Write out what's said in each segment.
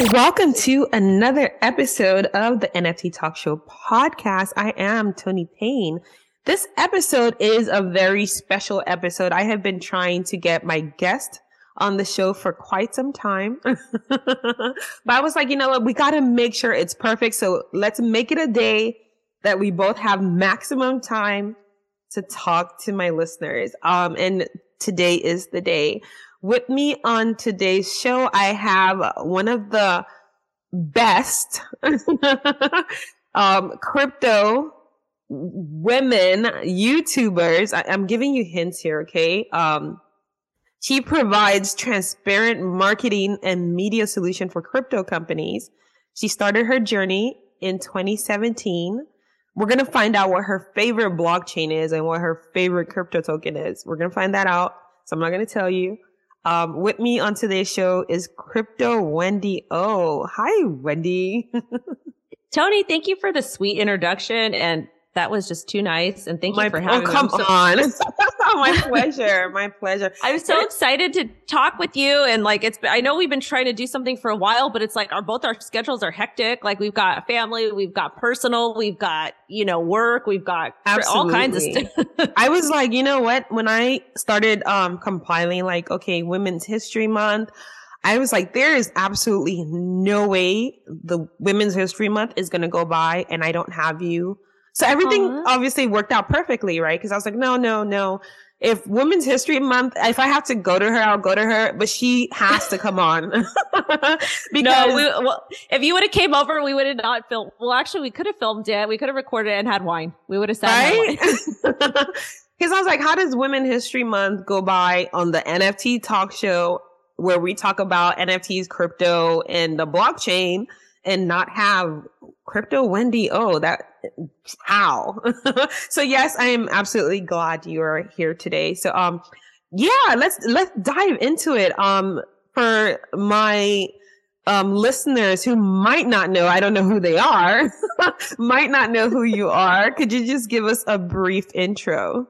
Welcome to another episode of the NFT Talk Show podcast. I am Tony Payne. This episode is a very special episode. I have been trying to get my guest on the show for quite some time. but I was like, you know what? We got to make sure it's perfect. So let's make it a day that we both have maximum time to talk to my listeners. Um, and today is the day. With me on today's show, I have one of the best um, crypto women YouTubers. I, am giving you hints here, okay? Um, she provides transparent marketing and media solution for crypto companies. She started her journey in 2017. We're going to find out what her favorite blockchain is and what her favorite crypto token is. We're going to find that out. So I'm not going to tell you. Um, with me on today's show is Crypto Wendy Oh, Hi, Wendy. Tony, thank you for the sweet introduction and that was just too nice. And thank my, you for having me. oh, come me. So- on. my pleasure. My pleasure. I'm so excited to talk with you. And like, it's, I know we've been trying to do something for a while, but it's like our, both our schedules are hectic. Like we've got family, we've got personal, we've got, you know, work, we've got Absolutely. all kinds of stuff. I was like, you know what? When I started, um, compiling like, okay, Women's History Month, I was like, there is absolutely no way the Women's History Month is going to go by and I don't have you so everything uh-huh. obviously worked out perfectly, right? Because I was like, no, no, no. If Women's History Month, if I have to go to her, I'll go to her, but she has to come on. because no, we, well, if you would have came over, we would have not filmed. Well, actually, we could have filmed it. We could have recorded it and had wine. We would have sat right. Because I was like, how does Women's History Month go by on the NFT talk show where we talk about NFTs, crypto, and the blockchain? and not have crypto Wendy Oh, that how? so yes, I am absolutely glad you are here today. So um yeah, let's let's dive into it. Um for my um listeners who might not know, I don't know who they are, might not know who you are, could you just give us a brief intro?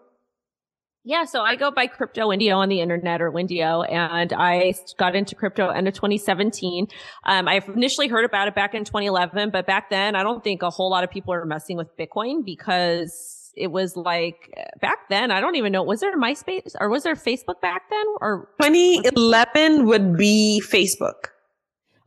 Yeah, so I go by Crypto Wendy O on the internet or Wendio, and I got into crypto end of 2017. Um, I initially heard about it back in 2011, but back then I don't think a whole lot of people were messing with Bitcoin because it was like back then I don't even know was there MySpace or was there Facebook back then or 2011 would be Facebook.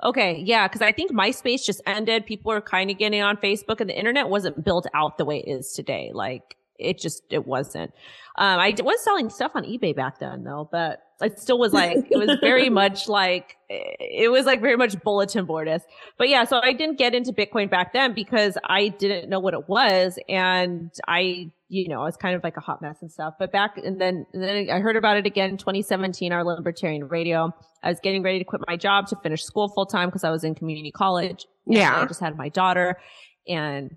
Okay, yeah, because I think MySpace just ended. People were kind of getting on Facebook, and the internet wasn't built out the way it is today. Like it just it wasn't. Um, I was selling stuff on eBay back then though, but it still was like it was very much like it was like very much bulletin boardist. But yeah, so I didn't get into Bitcoin back then because I didn't know what it was, and I you know I was kind of like a hot mess and stuff. But back and then and then I heard about it again in 2017, our libertarian radio. I was getting ready to quit my job to finish school full time because I was in community college. Yeah, I just had my daughter, and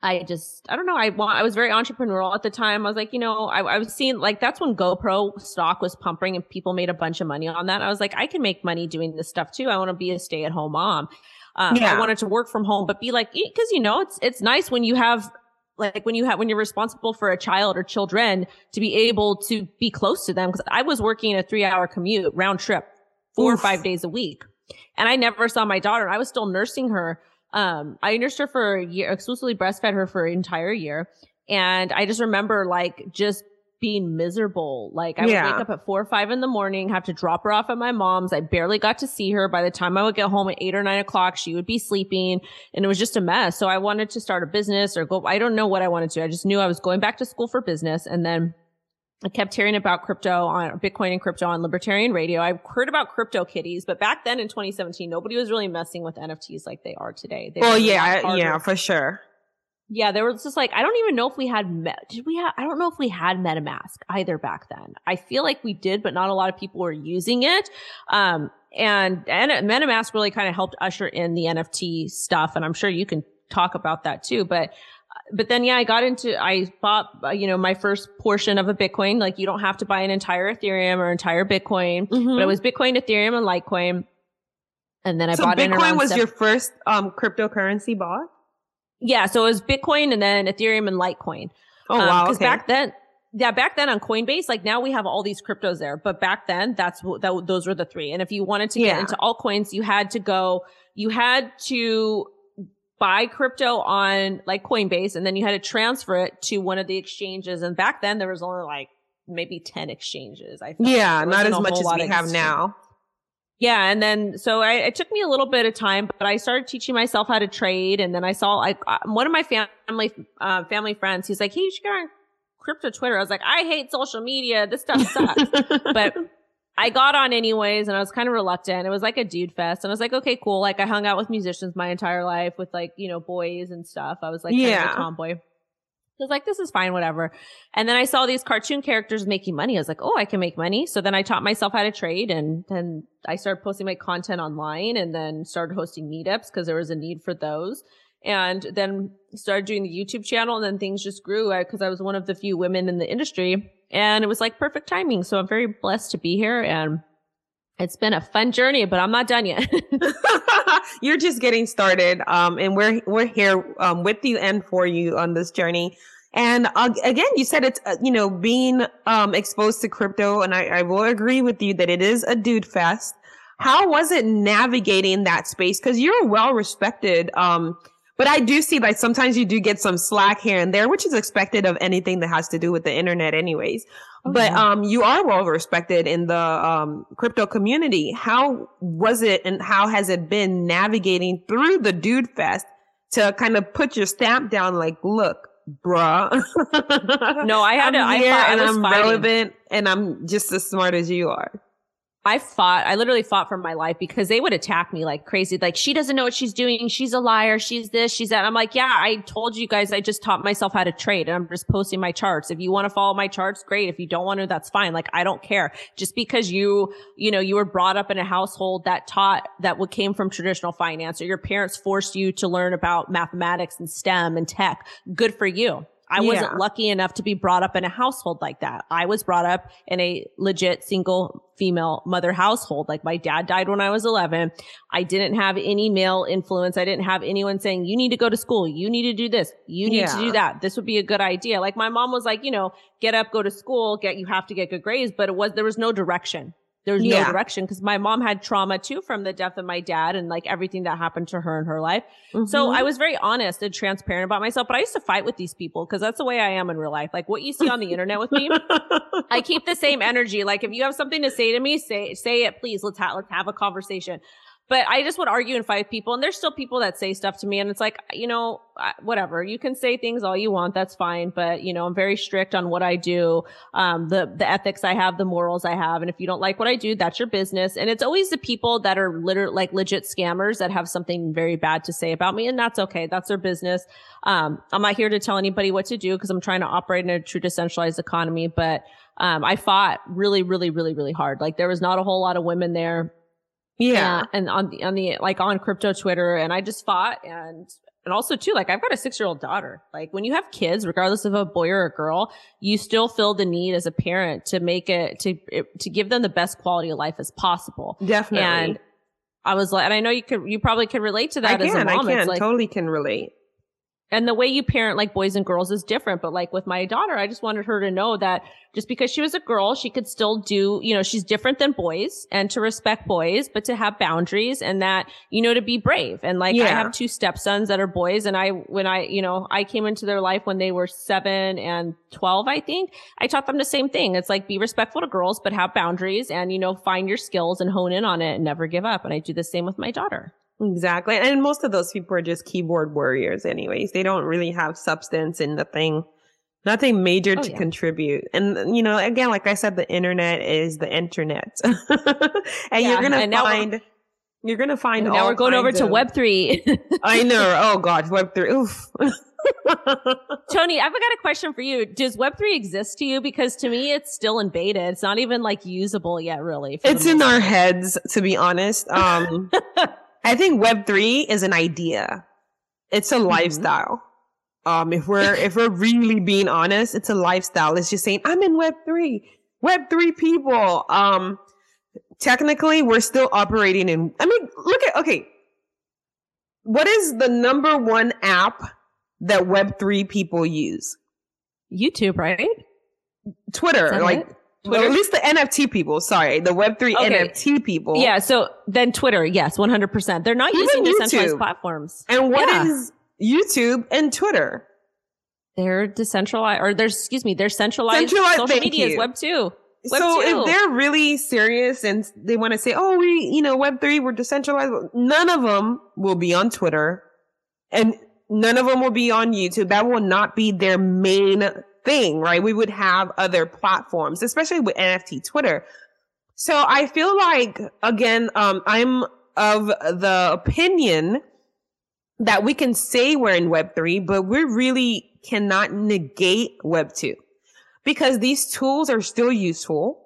I just, I don't know. I want, I was very entrepreneurial at the time. I was like, you know, I, I was seeing like that's when GoPro stock was pumping and people made a bunch of money on that. I was like, I can make money doing this stuff too. I want to be a stay at home mom. Um, yeah. I wanted to work from home, but be like, cause you know, it's, it's nice when you have like when you have when you're responsible for a child or children to be able to be close to them because i was working a three hour commute round trip four Oof. or five days a week and i never saw my daughter i was still nursing her um, I nursed her for a year, exclusively breastfed her for an entire year. And I just remember like just being miserable. Like I yeah. would wake up at four or five in the morning, have to drop her off at my mom's. I barely got to see her. By the time I would get home at eight or nine o'clock, she would be sleeping and it was just a mess. So I wanted to start a business or go, I don't know what I wanted to. I just knew I was going back to school for business. And then I kept hearing about crypto on Bitcoin and crypto on libertarian radio. I've heard about CryptoKitties, but back then in 2017, nobody was really messing with NFTs like they are today. They well, yeah, yeah, for sure. Yeah, there was just like I don't even know if we had did we have I don't know if we had MetaMask either back then. I feel like we did, but not a lot of people were using it. Um, and and MetaMask really kind of helped usher in the NFT stuff, and I'm sure you can talk about that too. But but then yeah, I got into I bought uh, you know my first portion of a Bitcoin. Like you don't have to buy an entire Ethereum or entire Bitcoin, mm-hmm. but it was Bitcoin, Ethereum, and Litecoin. And then I bought. so bought Bitcoin was your first um cryptocurrency bought. Yeah, so it was Bitcoin and then Ethereum and Litecoin. Oh wow! Because um, okay. back then, yeah, back then on Coinbase, like now we have all these cryptos there, but back then that's that those were the three. And if you wanted to get yeah. into altcoins, you had to go, you had to buy crypto on like Coinbase and then you had to transfer it to one of the exchanges. And back then there was only like maybe 10 exchanges. I yeah, not as much as we have now. Yeah. And then, so I, it took me a little bit of time, but I started teaching myself how to trade. And then I saw like uh, one of my family, uh, family friends, he's like, Hey, you should get on crypto Twitter. I was like, I hate social media. This stuff sucks. but I got on anyways and I was kind of reluctant. It was like a dude fest. And I was like, okay, cool. Like I hung out with musicians my entire life with like, you know, boys and stuff. I was like, yeah. Kind of a tomboy. I was like, this is fine, whatever. And then I saw these cartoon characters making money. I was like, oh, I can make money. So then I taught myself how to trade and then I started posting my content online and then started hosting meetups because there was a need for those. And then started doing the YouTube channel and then things just grew because I was one of the few women in the industry and it was like perfect timing. So I'm very blessed to be here and it's been a fun journey, but I'm not done yet. You're just getting started. Um, and we're, we're here, um, with you and for you on this journey. And uh, again, you said it's, uh, you know, being, um, exposed to crypto. And I, I will agree with you that it is a dude fest. How was it navigating that space? Cause you're well respected, um, but I do see like sometimes you do get some slack here and there, which is expected of anything that has to do with the internet anyways. Oh, but yeah. um you are well respected in the um crypto community. How was it and how has it been navigating through the dude fest to kind of put your stamp down like, look, bruh. no, I had I'm to, here I, and I I'm fighting. relevant and I'm just as smart as you are. I fought, I literally fought for my life because they would attack me like crazy. Like, she doesn't know what she's doing. She's a liar. She's this, she's that. I'm like, yeah, I told you guys, I just taught myself how to trade and I'm just posting my charts. If you want to follow my charts, great. If you don't want to, that's fine. Like, I don't care. Just because you, you know, you were brought up in a household that taught that what came from traditional finance or your parents forced you to learn about mathematics and STEM and tech. Good for you. I yeah. wasn't lucky enough to be brought up in a household like that. I was brought up in a legit single female mother household. Like my dad died when I was 11. I didn't have any male influence. I didn't have anyone saying, you need to go to school. You need to do this. You need yeah. to do that. This would be a good idea. Like my mom was like, you know, get up, go to school, get, you have to get good grades, but it was, there was no direction. There's yeah. no direction because my mom had trauma too from the death of my dad and like everything that happened to her in her life. Mm-hmm. So I was very honest and transparent about myself, but I used to fight with these people because that's the way I am in real life. Like what you see on the internet with me, I keep the same energy. Like if you have something to say to me, say, say it, please. Let's have, let's have a conversation. But I just would argue and fight people. And there's still people that say stuff to me. And it's like, you know, whatever. You can say things all you want. That's fine. But, you know, I'm very strict on what I do. Um, the, the ethics I have, the morals I have. And if you don't like what I do, that's your business. And it's always the people that are literally like legit scammers that have something very bad to say about me. And that's okay. That's their business. Um, I'm not here to tell anybody what to do because I'm trying to operate in a true decentralized economy. But, um, I fought really, really, really, really hard. Like there was not a whole lot of women there yeah. And on the, on the, like on crypto Twitter and I just fought and, and also too, like I've got a six year old daughter. Like when you have kids, regardless of a boy or a girl, you still feel the need as a parent to make it, to, to give them the best quality of life as possible. Definitely. And I was like, and I know you could, you probably could relate to that I as can, a mom. I can, like, totally can relate and the way you parent like boys and girls is different. But like with my daughter, I just wanted her to know that just because she was a girl, she could still do, you know, she's different than boys and to respect boys, but to have boundaries and that, you know, to be brave. And like yeah. I have two stepsons that are boys. And I, when I, you know, I came into their life when they were seven and 12, I think I taught them the same thing. It's like be respectful to girls, but have boundaries and, you know, find your skills and hone in on it and never give up. And I do the same with my daughter. Exactly. And most of those people are just keyboard warriors anyways. They don't really have substance in nothing, nothing major oh, to yeah. contribute. And, you know, again, like I said, the internet is the internet. and yeah, you're going to find, you're going to find Now we're going over of, to Web3. I know. Oh God, Web3. Oof. Tony, I've got a question for you. Does Web3 exist to you? Because to me, it's still in beta. It's not even like usable yet, really. It's in our heads, to be honest. Um, I think Web3 is an idea. It's a mm-hmm. lifestyle. Um, if we're if we're really being honest, it's a lifestyle. It's just saying I'm in Web three, Web three people. Um, technically, we're still operating in. I mean, look at okay. What is the number one app that Web three people use? YouTube, right? Twitter, like it? Twitter? Well, at least the NFT people. Sorry, the Web three okay. NFT people. Yeah. So then Twitter, yes, one hundred percent. They're not Even using decentralized YouTube. platforms. And what yeah. is YouTube and Twitter? They're decentralized, or there's excuse me, they're centralized. Centralized social media you. is Web two. Web so 2. if they're really serious and they want to say, "Oh, we, you know, Web three, we're decentralized," none of them will be on Twitter, and none of them will be on YouTube. That will not be their main thing, right? We would have other platforms, especially with NFT Twitter. So I feel like, again, um, I'm of the opinion that we can say we're in Web three, but we really cannot negate Web two because these tools are still useful.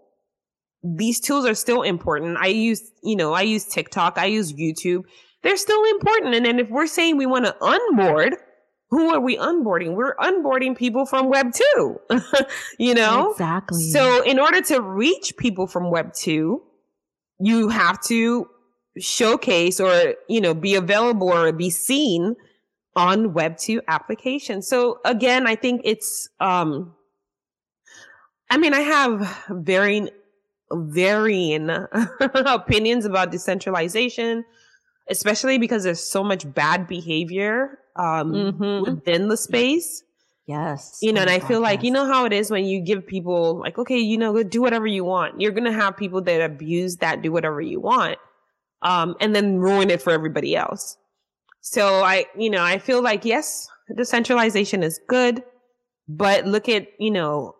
These tools are still important. I use, you know, I use TikTok. I use YouTube. They're still important. And then if we're saying we want to unboard, who are we onboarding? We're onboarding people from Web 2, you know? Exactly. So in order to reach people from Web 2, you have to showcase or, you know, be available or be seen on Web 2 applications. So again, I think it's, um, I mean, I have varying, varying opinions about decentralization, especially because there's so much bad behavior um, mm-hmm. within the space. Yes. You know, and I feel like, yes. you know how it is when you give people like, okay, you know, do whatever you want. You're going to have people that abuse that, do whatever you want. Um, and then ruin it for everybody else. So I, you know, I feel like, yes, decentralization is good, but look at, you know,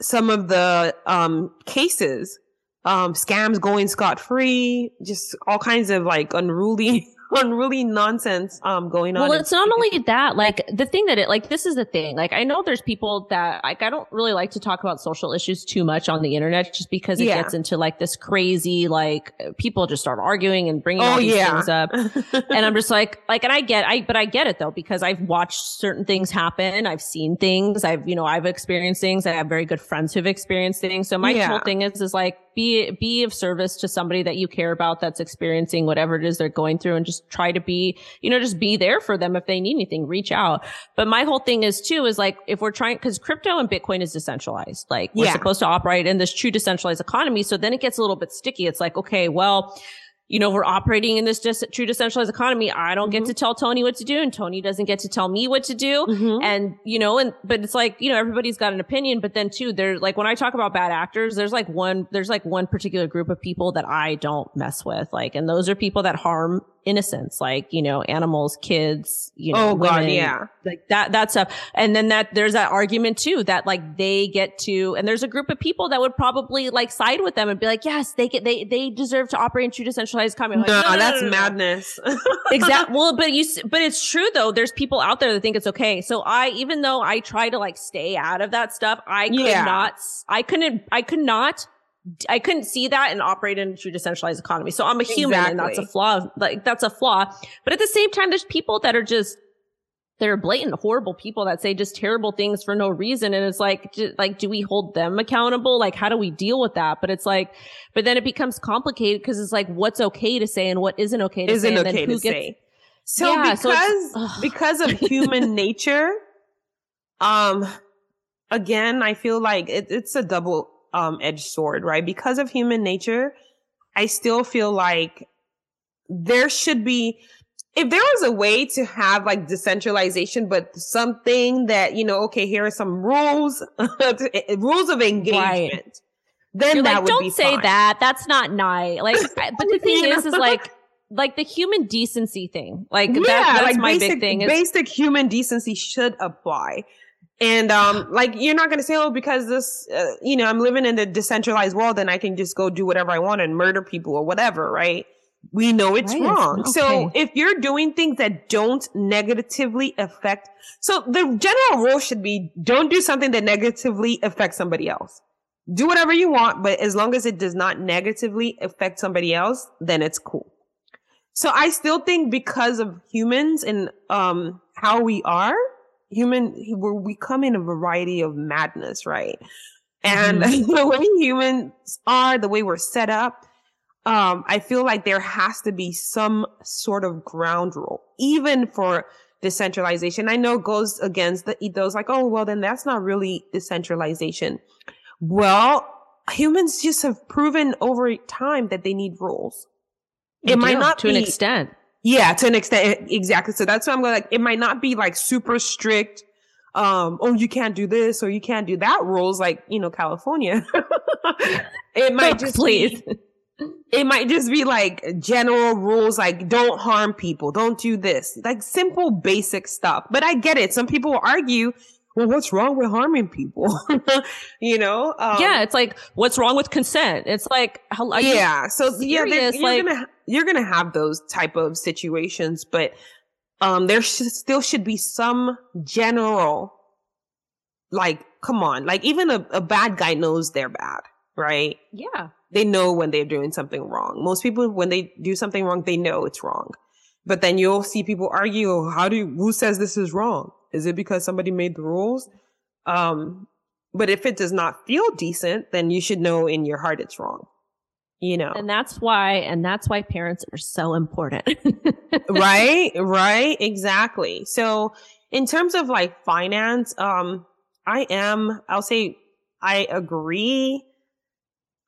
some of the, um, cases, um, scams going scot free, just all kinds of like unruly unruly nonsense um going on. Well, it's not only that, like the thing that it like this is the thing. Like I know there's people that like I don't really like to talk about social issues too much on the internet just because it yeah. gets into like this crazy like people just start arguing and bringing oh, all these yeah. things up. and I'm just like like and I get I but I get it though because I've watched certain things happen. I've seen things. I've you know I've experienced things. I have very good friends who've experienced things. So my yeah. whole thing is is like be be of service to somebody that you care about that's experiencing whatever it is they're going through and just try to be you know just be there for them if they need anything reach out. But my whole thing is too is like if we're trying because crypto and bitcoin is decentralized like we're yeah. supposed to operate in this true decentralized economy. So then it gets a little bit sticky. It's like okay well you know, we're operating in this just true decentralized economy. I don't mm-hmm. get to tell Tony what to do and Tony doesn't get to tell me what to do. Mm-hmm. And, you know, and, but it's like, you know, everybody's got an opinion, but then too, there's like, when I talk about bad actors, there's like one, there's like one particular group of people that I don't mess with. Like, and those are people that harm innocence, like, you know, animals, kids, you know, oh, women, God, yeah. like that, that stuff. And then that there's that argument too, that like they get to, and there's a group of people that would probably like side with them and be like, yes, they get, they, they deserve to operate in true decentralized economy. Like, no, no, no, that's madness. exactly. Well, but you, but it's true though. There's people out there that think it's okay. So I, even though I try to like stay out of that stuff, I could yeah. not, I couldn't, I could not I couldn't see that and operate in a true decentralized economy. So I'm a human exactly. and that's a flaw. Like that's a flaw. But at the same time, there's people that are just, they're blatant, horrible people that say just terrible things for no reason. And it's like, like, do we hold them accountable? Like, how do we deal with that? But it's like, but then it becomes complicated because it's like, what's okay to say and what isn't okay to isn't say. Isn't okay to gets, say. So yeah, because, so because of human nature, um, again, I feel like it, it's a double um, edged sword, right? Because of human nature, I still feel like there should be, if there was a way to have like decentralization, but something that, you know, okay, here are some rules, rules of engagement. Right. Then You're that like, would don't say fine. that. That's not nice. Like, but the thing is, is like, like the human decency thing. Like, yeah, that, that's like my basic, big thing. Is, basic human decency should apply. And um, like you're not gonna say, oh, because this, uh, you know, I'm living in the decentralized world, and I can just go do whatever I want and murder people or whatever, right? We know it's right. wrong. Okay. So if you're doing things that don't negatively affect, so the general rule should be don't do something that negatively affects somebody else. Do whatever you want, but as long as it does not negatively affect somebody else, then it's cool. So I still think because of humans and um how we are, human, we come in a variety of madness, right? And mm-hmm. the way humans are, the way we're set up, um, I feel like there has to be some sort of ground rule, even for decentralization. I know goes against the ethos, like, oh, well, then that's not really decentralization. Well, humans just have proven over time that they need rules. It might not to be, an extent. Yeah, to an extent, exactly. So that's why I'm going like, it might not be like super strict. Um, oh, you can't do this or you can't do that rules like, you know, California. it might just please. Be, it might just be like general rules like don't harm people, don't do this, like simple basic stuff. But I get it. Some people argue, well, what's wrong with harming people? you know? Um, yeah, it's like what's wrong with consent? It's like yeah. So yeah, you're like, gonna you're gonna have those type of situations, but um, there sh- still should be some general like come on like even a, a bad guy knows they're bad right yeah they know when they're doing something wrong. Most people, when they do something wrong, they know it's wrong. But then you'll see people argue, oh, how do you, who says this is wrong? Is it because somebody made the rules? Um, but if it does not feel decent, then you should know in your heart it's wrong. You know. And that's why, and that's why parents are so important. right, right, exactly. So in terms of like finance, um, I am, I'll say I agree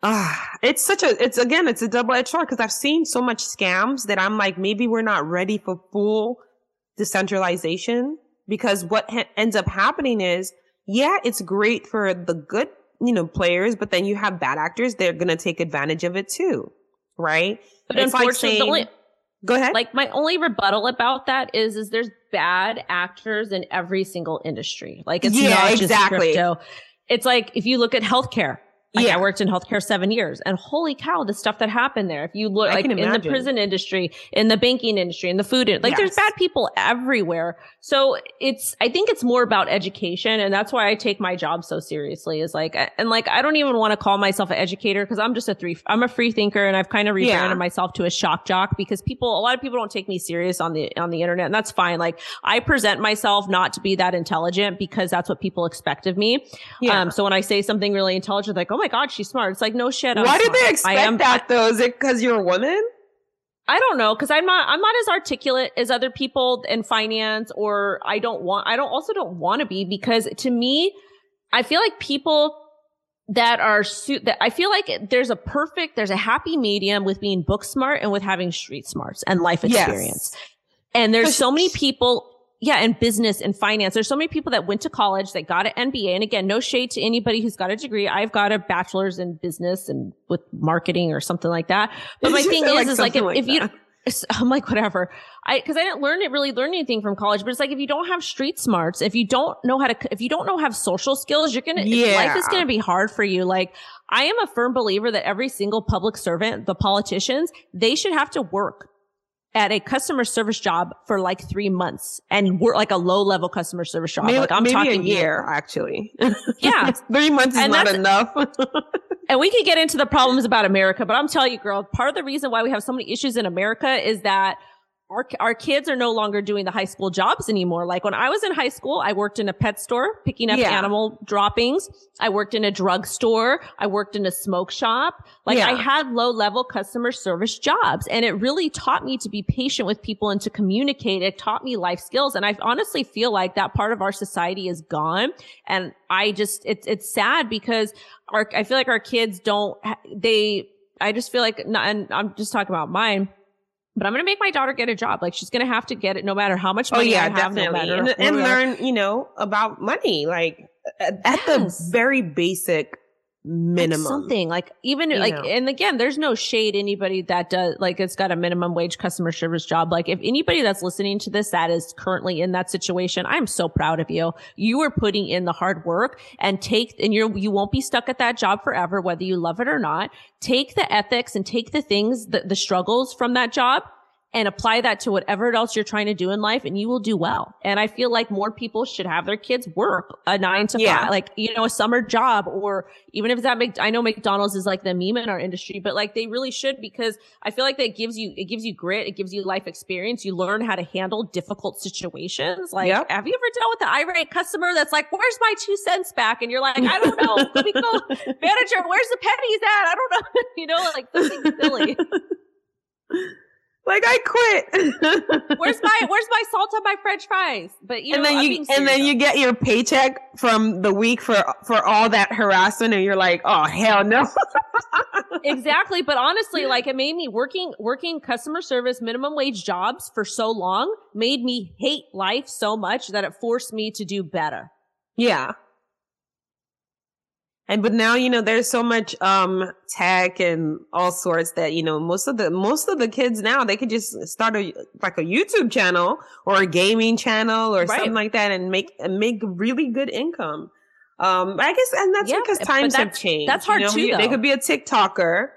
Ah, it's such a, it's again, it's a double edged sword because I've seen so much scams that I'm like, maybe we're not ready for full decentralization because what ha- ends up happening is, yeah, it's great for the good, you know, players, but then you have bad actors. They're going to take advantage of it too. Right. But it's unfortunately, like saying, go ahead. Like my only rebuttal about that is, is there's bad actors in every single industry. Like it's yeah, not exactly. just crypto. It's like if you look at healthcare, like yeah. I worked in healthcare seven years and holy cow, the stuff that happened there. If you look I like in the prison industry, in the banking industry, in the food, like yes. there's bad people everywhere. So it's, I think it's more about education. And that's why I take my job so seriously is like, and like, I don't even want to call myself an educator because I'm just a three, I'm a free thinker and I've kind of rebranded yeah. myself to a shock jock because people, a lot of people don't take me serious on the, on the internet and that's fine. Like I present myself not to be that intelligent because that's what people expect of me. Yeah. Um, so when I say something really intelligent, like, oh Oh my God, she's smart. It's like, no shit. I'm Why did they expect am, that though? Is it because you're a woman? I don't know. Cause I'm not, I'm not as articulate as other people in finance or I don't want, I don't also don't want to be because to me, I feel like people that are su- that I feel like there's a perfect, there's a happy medium with being book smart and with having street smarts and life experience. Yes. And there's so many people yeah, and business and finance. There's so many people that went to college that got an MBA. And again, no shade to anybody who's got a degree. I've got a bachelor's in business and with marketing or something like that. But my thing is, like is like if, like if you, I'm like, whatever. I, cause I didn't learn it really learn anything from college, but it's like, if you don't have street smarts, if you don't know how to, if you don't know have social skills, you're going to, yeah. life is going to be hard for you. Like I am a firm believer that every single public servant, the politicians, they should have to work at a customer service job for like three months and work like a low level customer service job. Maybe, like I'm talking a year, actually. Yeah. three months is and not enough. and we can get into the problems about America, but I'm telling you, girl, part of the reason why we have so many issues in America is that our, our kids are no longer doing the high school jobs anymore. Like when I was in high school, I worked in a pet store picking up yeah. animal droppings. I worked in a drug store. I worked in a smoke shop. Like yeah. I had low level customer service jobs and it really taught me to be patient with people and to communicate. It taught me life skills. And I honestly feel like that part of our society is gone. And I just, it's, it's sad because our, I feel like our kids don't, they, I just feel like, and I'm just talking about mine but I'm going to make my daughter get a job. Like she's going to have to get it no matter how much oh, money oh, yeah, I have, definitely. no and, and learn, you know, about money. Like at, yes. the very basic minimum. something like even like know. and again there's no shade anybody that does like it's got a minimum wage customer service job. Like if anybody that's listening to this that is currently in that situation i'm so proud of you. You are putting in the hard work and take and you're you won't be stuck at that job forever whether you love it or not. Take the ethics and take the things the, the struggles from that job and apply that to whatever else you're trying to do in life and you will do well. And I feel like more people should have their kids work a nine to yeah. five, like, you know, a summer job or even if it's at I know McDonald's is like the meme in our industry, but like they really should because I feel like that gives you, it gives you grit. It gives you life experience. You learn how to handle difficult situations. Like, yep. have you ever dealt with the irate customer that's like, where's my two cents back? And you're like, I don't know. Let me go manager. Where's the pennies at? I don't know. you know, like something silly. Like I quit. where's my Where's my salt on my French fries? But you and know, then you and then you get your paycheck from the week for for all that harassment, and you're like, oh hell no. exactly, but honestly, like it made me working working customer service minimum wage jobs for so long made me hate life so much that it forced me to do better. Yeah. And but now, you know, there's so much um tech and all sorts that, you know, most of the most of the kids now they could just start a like a YouTube channel or a gaming channel or right. something like that and make and make really good income. Um I guess and that's yeah, because times have changed. That's hard you know? too. Though. They could be a TikToker.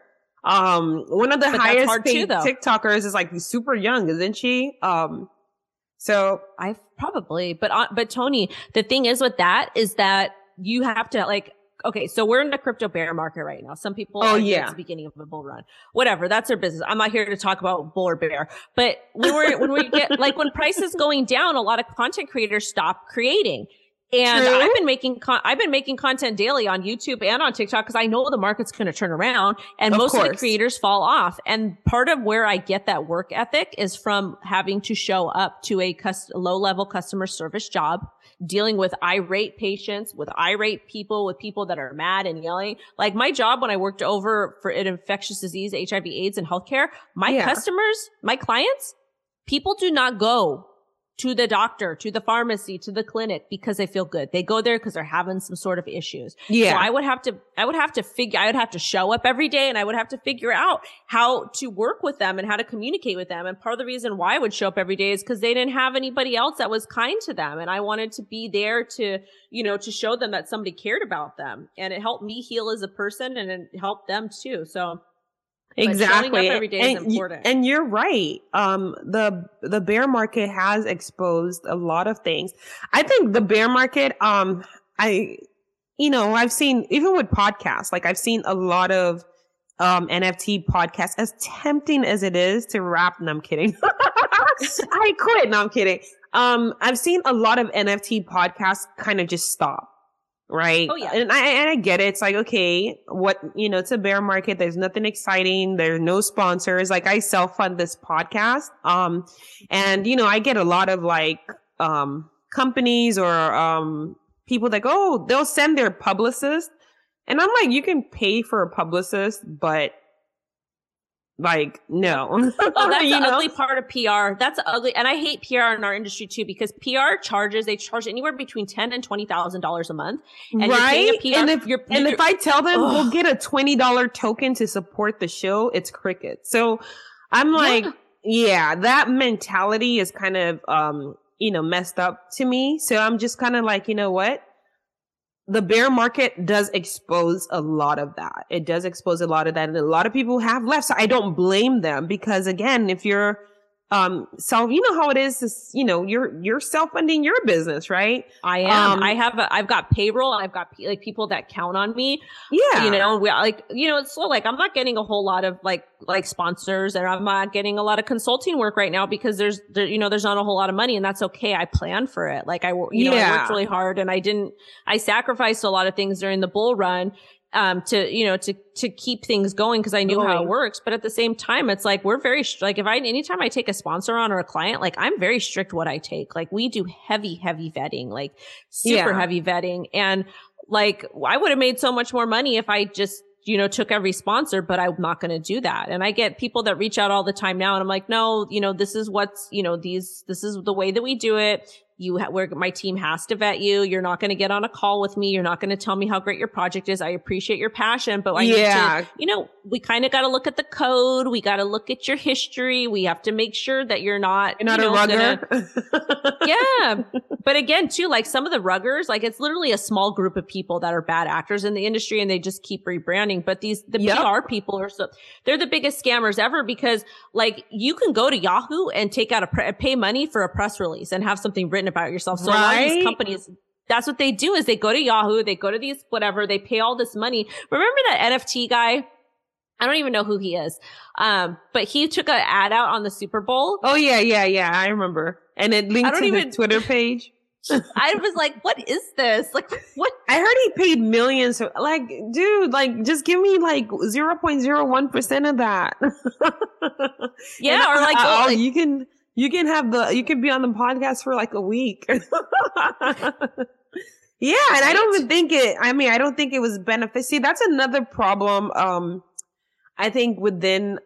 Um one of the but highest paid too, TikTokers is like super young, isn't she? Um so I probably, but uh, but Tony, the thing is with that is that you have to like okay, so we're in the crypto bear market right now. Some people, oh yeah, it's the beginning of a bull run. Whatever, that's their business. I'm not here to talk about bull or bear. But when we're when we get like when prices going down, a lot of content creators stop creating. And True. I've been making con- I've been making content daily on YouTube and on TikTok because I know the market's going to turn around and of most course. of the creators fall off. And part of where I get that work ethic is from having to show up to a cus- low level customer service job dealing with irate patients, with irate people, with people that are mad and yelling. Like my job when I worked over for an infectious disease, HIV, AIDS and healthcare, my yeah. customers, my clients, people do not go to the doctor, to the pharmacy, to the clinic because they feel good. They go there because they're having some sort of issues. Yeah. So I would have to, I would have to figure, I would have to show up every day and I would have to figure out how to work with them and how to communicate with them. And part of the reason why I would show up every day is because they didn't have anybody else that was kind to them. And I wanted to be there to, you know, to show them that somebody cared about them. And it helped me heal as a person and it helped them too. So exactly every day and, is important. and you're right um the the bear market has exposed a lot of things. I think the bear market um i you know i've seen even with podcasts like i've seen a lot of um nft podcasts as tempting as it is to rap no i'm kidding. I quit no i'm kidding. Um i've seen a lot of nft podcasts kind of just stop right? Oh yeah, and I and I get it. It's like okay, what you know, it's a bear market. There's nothing exciting. There's no sponsors. Like I self fund this podcast, um, and you know, I get a lot of like um companies or um people that go, oh, they'll send their publicist, and I'm like, you can pay for a publicist, but like, no. oh, that's the know? ugly part of PR. That's ugly. And I hate PR in our industry too, because PR charges, they charge anywhere between ten and twenty thousand dollars a month. And right. PR, and if you're, and if I tell them ugh. we'll get a twenty dollar token to support the show, it's cricket. So I'm like, yeah. yeah, that mentality is kind of um, you know, messed up to me. So I'm just kind of like, you know what? The bear market does expose a lot of that. It does expose a lot of that. And a lot of people have left. So I don't blame them because again, if you're um so you know how it is, is you know you're you're self-funding your business right? I am. Um, i have a, i've got payroll i've got like people that count on me. Yeah. You know we like you know it's so like i'm not getting a whole lot of like like sponsors and i'm not getting a lot of consulting work right now because there's there, you know there's not a whole lot of money and that's okay. I plan for it. Like i you know yeah. i worked really hard and i didn't i sacrificed a lot of things during the bull run um, to, you know, to, to keep things going because I knew going. how it works. But at the same time, it's like, we're very, like, if I, anytime I take a sponsor on or a client, like, I'm very strict what I take. Like, we do heavy, heavy vetting, like super yeah. heavy vetting. And like, I would have made so much more money if I just, you know, took every sponsor, but I'm not going to do that. And I get people that reach out all the time now and I'm like, no, you know, this is what's, you know, these, this is the way that we do it you ha- where my team has to vet you. You're not going to get on a call with me. You're not going to tell me how great your project is. I appreciate your passion, but I yeah. need to, you know, we kind of got to look at the code. We got to look at your history. We have to make sure that you're not, you're not you know, a rugger. Gonna, yeah. But again, too, like some of the ruggers, like it's literally a small group of people that are bad actors in the industry and they just keep rebranding. But these, the yep. PR people are so, they're the biggest scammers ever because like you can go to Yahoo and take out a, pre- pay money for a press release and have something written about yourself. So right? a lot of these companies, that's what they do is they go to Yahoo, they go to these whatever, they pay all this money. Remember that NFT guy? I don't even know who he is. Um, but he took an ad out on the Super Bowl. Oh yeah, yeah, yeah. I remember. And it linked to even, the Twitter page. I was like, what is this? Like, what? I heard he paid millions. Like, dude, like, just give me like 0.01% of that. yeah. or like, oh, like, you can, you can have the, you can be on the podcast for like a week. yeah. And I don't even think it, I mean, I don't think it was benefit. See, that's another problem. Um, I think within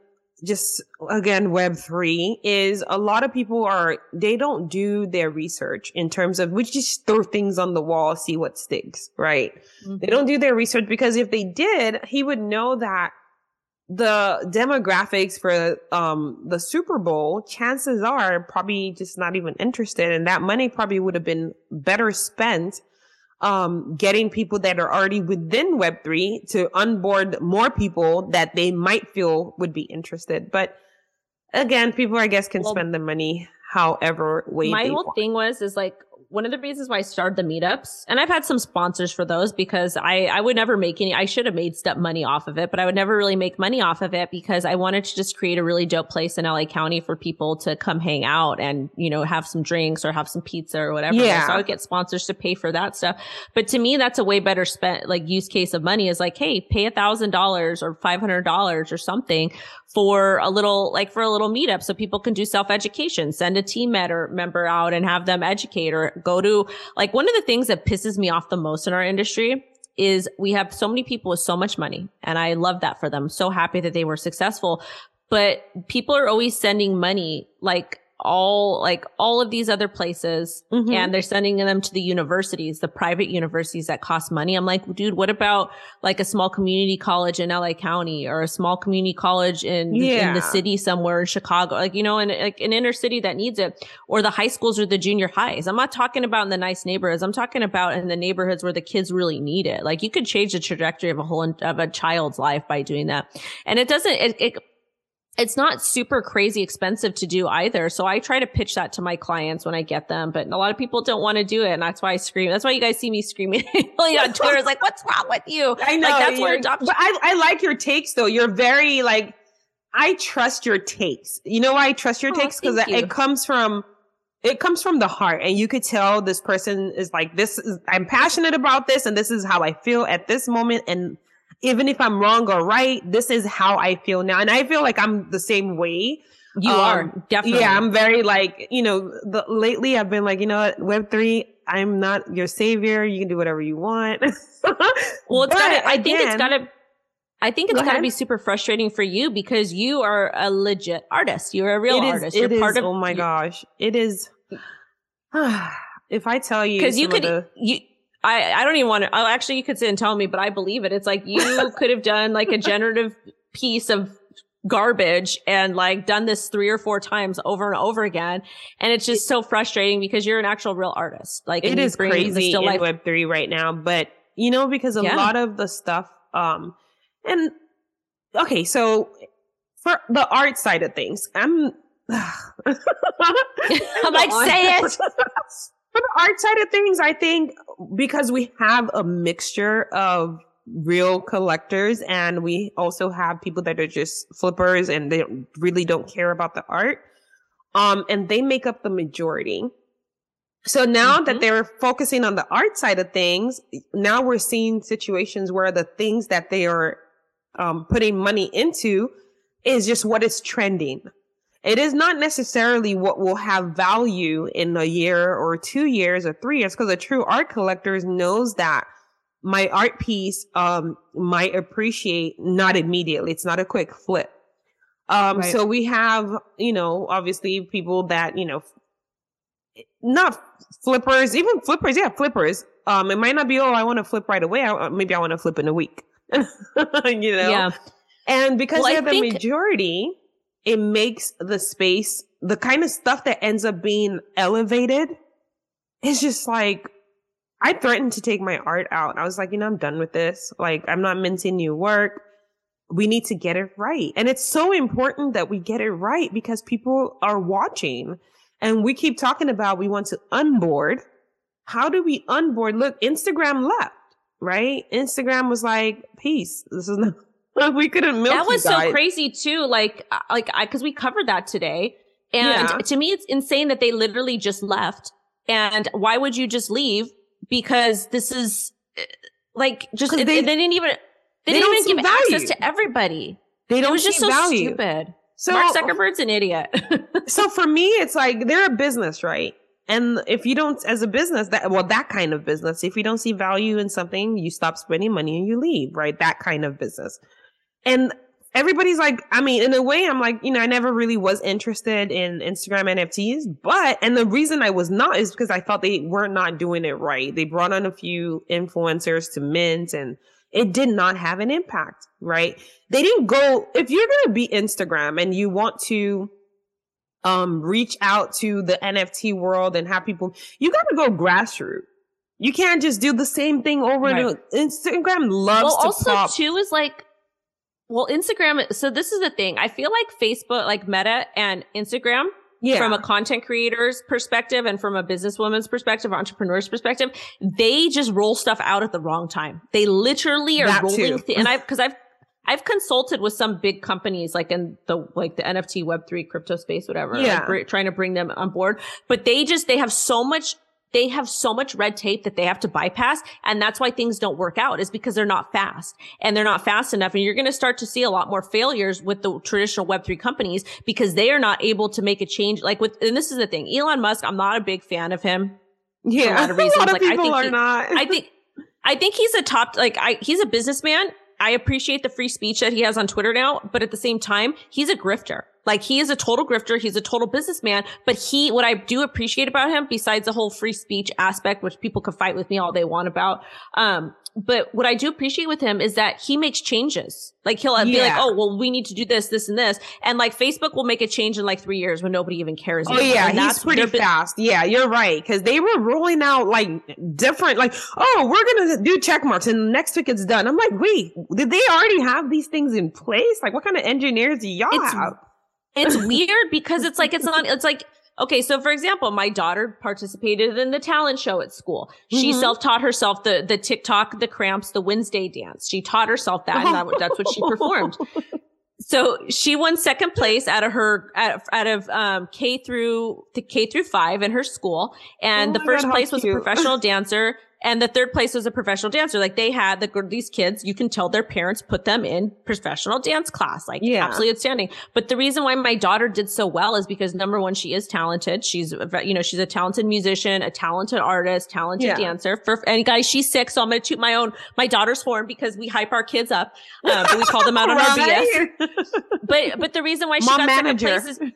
just again web3 is a lot of people are they don't do their research in terms of we just throw things on the wall see what sticks right mm-hmm. they don't do their research because if they did he would know that the demographics for um the Super Bowl chances are probably just not even interested and that money probably would have been better spent um, getting people that are already within Web3 to onboard more people that they might feel would be interested. But again, people, I guess, can well, spend the money however way. My whole want. thing was is like one of the reasons why I started the meetups, and I've had some sponsors for those because I, I would never make any, I should have made step money off of it, but I would never really make money off of it because I wanted to just create a really dope place in LA County for people to come hang out and, you know, have some drinks or have some pizza or whatever. Yeah. So I would get sponsors to pay for that stuff. But to me, that's a way better spent, like use case of money is like, Hey, pay a thousand dollars or $500 or something for a little, like for a little meetup so people can do self education, send a team member, member out and have them educate or go to like one of the things that pisses me off the most in our industry is we have so many people with so much money and I love that for them. So happy that they were successful, but people are always sending money like all like all of these other places mm-hmm. and they're sending them to the universities, the private universities that cost money. I'm like, dude, what about like a small community college in LA County or a small community college in, yeah. in the city somewhere in Chicago, like, you know, in like an inner city that needs it or the high schools or the junior highs. I'm not talking about in the nice neighborhoods. I'm talking about in the neighborhoods where the kids really need it. Like you could change the trajectory of a whole, of a child's life by doing that. And it doesn't, it, it it's not super crazy expensive to do either. So I try to pitch that to my clients when I get them, but a lot of people don't want to do it. And that's why I scream. That's why you guys see me screaming on Twitter. It's like, what's wrong with you? I know. Like, that's where adoption. But I, I like your takes though. You're very like, I trust your takes. You know why I trust your oh, takes? Cause it comes from, it comes from the heart and you could tell this person is like, this is, I'm passionate about this and this is how I feel at this moment. And even if I'm wrong or right, this is how I feel now. And I feel like I'm the same way. You um, are definitely. Yeah, I'm very like, you know, the, lately I've been like, you know what, Web three, I'm not your savior. You can do whatever you want. well, it's gotta, I think it's gotta, I think it's Go gotta be super frustrating for you because you are a legit artist. You're a real it is, artist. You're part is, of. Oh my gosh, it is. if I tell you, because you could, the, you I, I don't even want to, actually, you could sit and tell me, but I believe it. It's like you could have done like a generative piece of garbage and like done this three or four times over and over again. And it's just so frustrating because you're an actual real artist. Like it is crazy in life. web three right now, but you know, because a yeah. lot of the stuff, um, and okay, so for the art side of things, I'm, I'm like, say it. For the art side of things, I think because we have a mixture of real collectors and we also have people that are just flippers and they really don't care about the art. Um, and they make up the majority. So now mm-hmm. that they're focusing on the art side of things, now we're seeing situations where the things that they are um, putting money into is just what is trending. It is not necessarily what will have value in a year or two years or three years because a true art collector knows that my art piece um, might appreciate not immediately. It's not a quick flip. Um, right. so we have, you know, obviously people that, you know, not flippers, even flippers. Yeah, flippers. Um, it might not be, oh, I want to flip right away. I, maybe I want to flip in a week. you know? Yeah. And because Well, I they're the think- majority, it makes the space, the kind of stuff that ends up being elevated is just like, I threatened to take my art out. I was like, you know, I'm done with this. Like, I'm not minting new work. We need to get it right. And it's so important that we get it right because people are watching and we keep talking about we want to unboard. How do we unboard? Look, Instagram left, right? Instagram was like, peace. This is not, we couldn't milk that was so crazy too. Like, uh, like I because we covered that today, and Yeah. to me, it's insane that they literally just left. And why would you just leave? Because this is uh, like just, they- they, didn't even they, they didn't even give access to everybody. They It don't was just so value. stupid. So, Mark Zuckerberg's an idiot. so for me, it's like they're a business, right? And if you don't, as a business, that well, that kind of business, if you don't see value in something, you stop spending money and you leave, right? That kind of business. And everybody's like, I mean, in a way, I'm like, you know, I never really was interested in Instagram NFTs, but, and the reason I was not is because I thought they were not doing it right. They brought on a few influencers to mint and it did not have an impact, right? They didn't go, if you're going to be Instagram and you want to, um, reach out to the NFT world and have people, you got to go grassroots. You can't just do the same thing over and over. Instagram loves well, to also pop. too is like, well, Instagram. So this is the thing. I feel like Facebook, like Meta and Instagram, yeah. from a content creator's perspective and from a businesswoman's perspective, entrepreneur's perspective, they just roll stuff out at the wrong time. They literally are That rolling, th- and I've because I've I've consulted with some big companies like in the like the NFT Web three crypto space, whatever. like, Yeah. br- trying to bring them on board, but they just they have so much. They have so much red tape that they have to bypass. And that's why things don't work out is because they're not fast and they're not fast enough. And you're going to start to see a lot more failures with the traditional Web3 companies because they are not able to make a change. Like with, and this is the thing, Elon Musk, I'm not a big fan of him. yeah. a lot of reasons. Lot of Like, I think are he- not. I think, I think he's a top, like I, he's a businessman. I appreciate the free speech that he has on Twitter now, but at the same time, he's a grifter. Like he is a total grifter. He's a total businessman, but he, what I do appreciate about him, besides the whole free speech aspect, which people could fight with me all they want about, um, but what I do appreciate with him is that he makes changes. Like he'll be like, "Oh, well, we need to do this, this, and this," and like Facebook will make a change in like three years when nobody even cares. Oh yeah, And he's that's pretty fast. Yeah, you're right. Because they were rolling out like different, like, oh, we're gonna do check marks, and next week it's done. I'm like, wait, did they already have these things in place? Like, what kind of engineers do y'all It's- have? It's weird because it's like it's not it's like okay so for example my daughter participated in the talent show at school. She Mhm. self-taught herself the the tiktok the cramps the wednesday dance. She taught herself that and that, that's what she performed. So she won second place out of her out of, out of um k through the k through five in her school. And Oh the first God, place was a professional dancer and the third place was a professional dancer. Like they had the these kids you can tell their parents put them in professional dance class like Yeah. absolutely outstanding. But the reason why my daughter did so well is because number one she is talented. She's a you know she's a talented musician a talented artist talented Yeah. dancer. For and guys she's sick so i'm gonna toot my own my daughter's horn because we hype our kids up. Uh, but we call them out on our bs but but the reason why she Mom got manager. second place is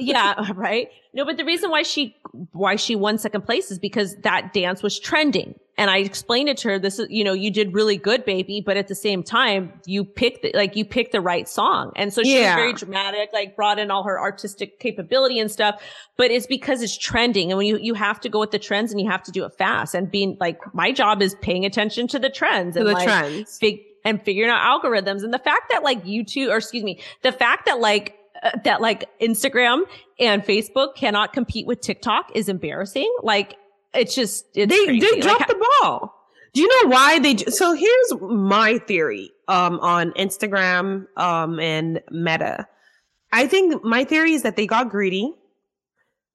yeah right? No but the reason why she why she won second place is because that dance was trending. And i explained it to her this is you know you did really good baby but at the same time you picked the, like you picked the right song. And so she Yeah. was very dramatic like brought in all her artistic capability and stuff but it's because it's trending. And when you you have to go with the trends and you have to do it fast. And being like my job is paying attention to the trends To and the like, trends. fig- and figuring out algorithms. And the fact that like YouTube or excuse me, the fact that like that like Instagram and Facebook cannot compete with TikTok is embarrassing. Like it's just it's they crazy. they Like, dropped the ball. Do you know why they? j- So here's my theory um, on Instagram um, and Meta. I think my theory is that they got greedy.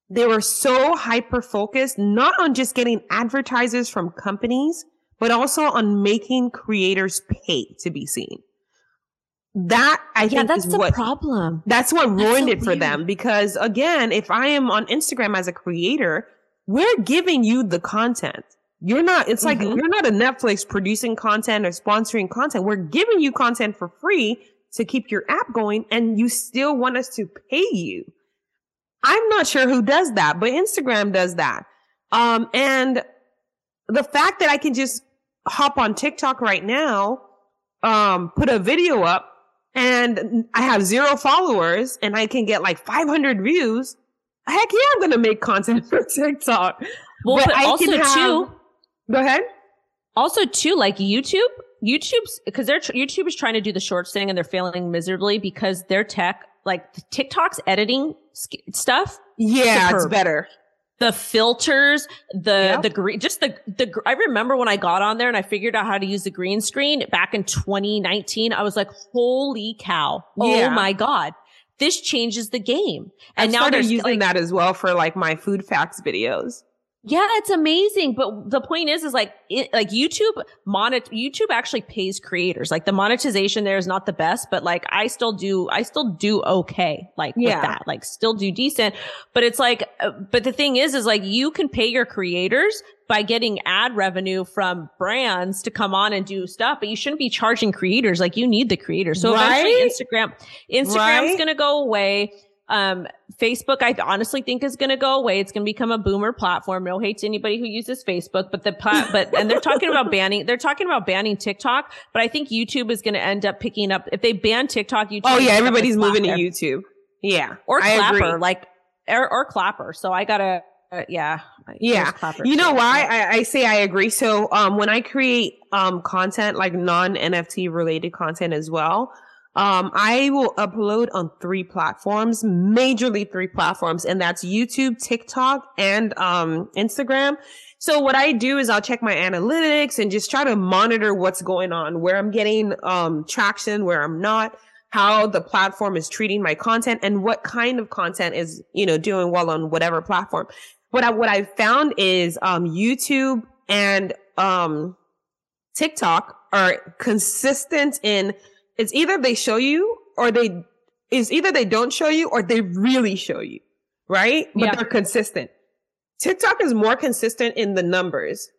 They were so hyper focused, not on just getting advertisers from companies, but also on making creators pay to be seen. That I yeah, think that's the what problem. that's what That's ruined so it for them because again, if I am on Instagram as a creator, we're giving you the content. You're not, it's like Mhm. you're not a Netflix producing content or sponsoring content. We're giving you content for free to keep your app going and you still want us to pay you. I'm not sure who does that, but Instagram does that. Um, and the fact that I can just hop on TikTok right now, um, put a video up and I have zero followers and I can get like 500 views. Heck yeah, I'm going to make content for TikTok. Well, but, but also have, too. Go ahead. Also too, like YouTube, YouTube's because they're YouTube is trying to do the shorts thing and they're failing miserably because their tech, like TikTok's editing stuff. Yeah, superb. it's better the filters, the the green, just the the. I remember when I got on there and I figured out how to use the green screen back in 2019. I was like, "Holy cow! Oh my god!" This changes the game. And I now they're using like, that as well for like my food facts videos. Yeah, it's amazing. But the point is, is like, it, like YouTube monet, YouTube actually pays creators. Like the monetization there is not the best, but like I still do, I still do okay. Like yeah. with that, like still do decent. But it's like, uh, but the thing is, is like you can pay your creators by getting ad revenue from brands to come on and do stuff, but you shouldn't be charging creators. Like you need the creators. So right? eventually Instagram, Instagram's right? going to go away. Um, Facebook, I honestly think is going to go away. It's going to become a boomer platform. No hate to anybody who uses Facebook, but the plat, but, and they're talking about banning, they're talking about banning TikTok, but I think YouTube is going to end up picking up, if they ban TikTok, YouTube. Oh yeah, everybody's moving to YouTube. Yeah. Or Clapper, like, or, or Clapper. So I gotta, uh, yeah. Yeah. You know why I, I, say I agree. So, um, when I create, um, content, like non NFT related content as well, um, I will upload on three platforms, majorly three platforms, and that's YouTube, TikTok, and um, Instagram. So what I do is I'll check my analytics and just try to monitor what's going on, where I'm getting um, traction, where I'm not, how the platform is treating my content, and what kind of content is you know doing well on whatever platform. What I what I found is um, YouTube and um, TikTok are consistent in it's either they show you or they is either they don't show you or they really show you, right? But yeah. they're consistent. TikTok is more consistent in the numbers,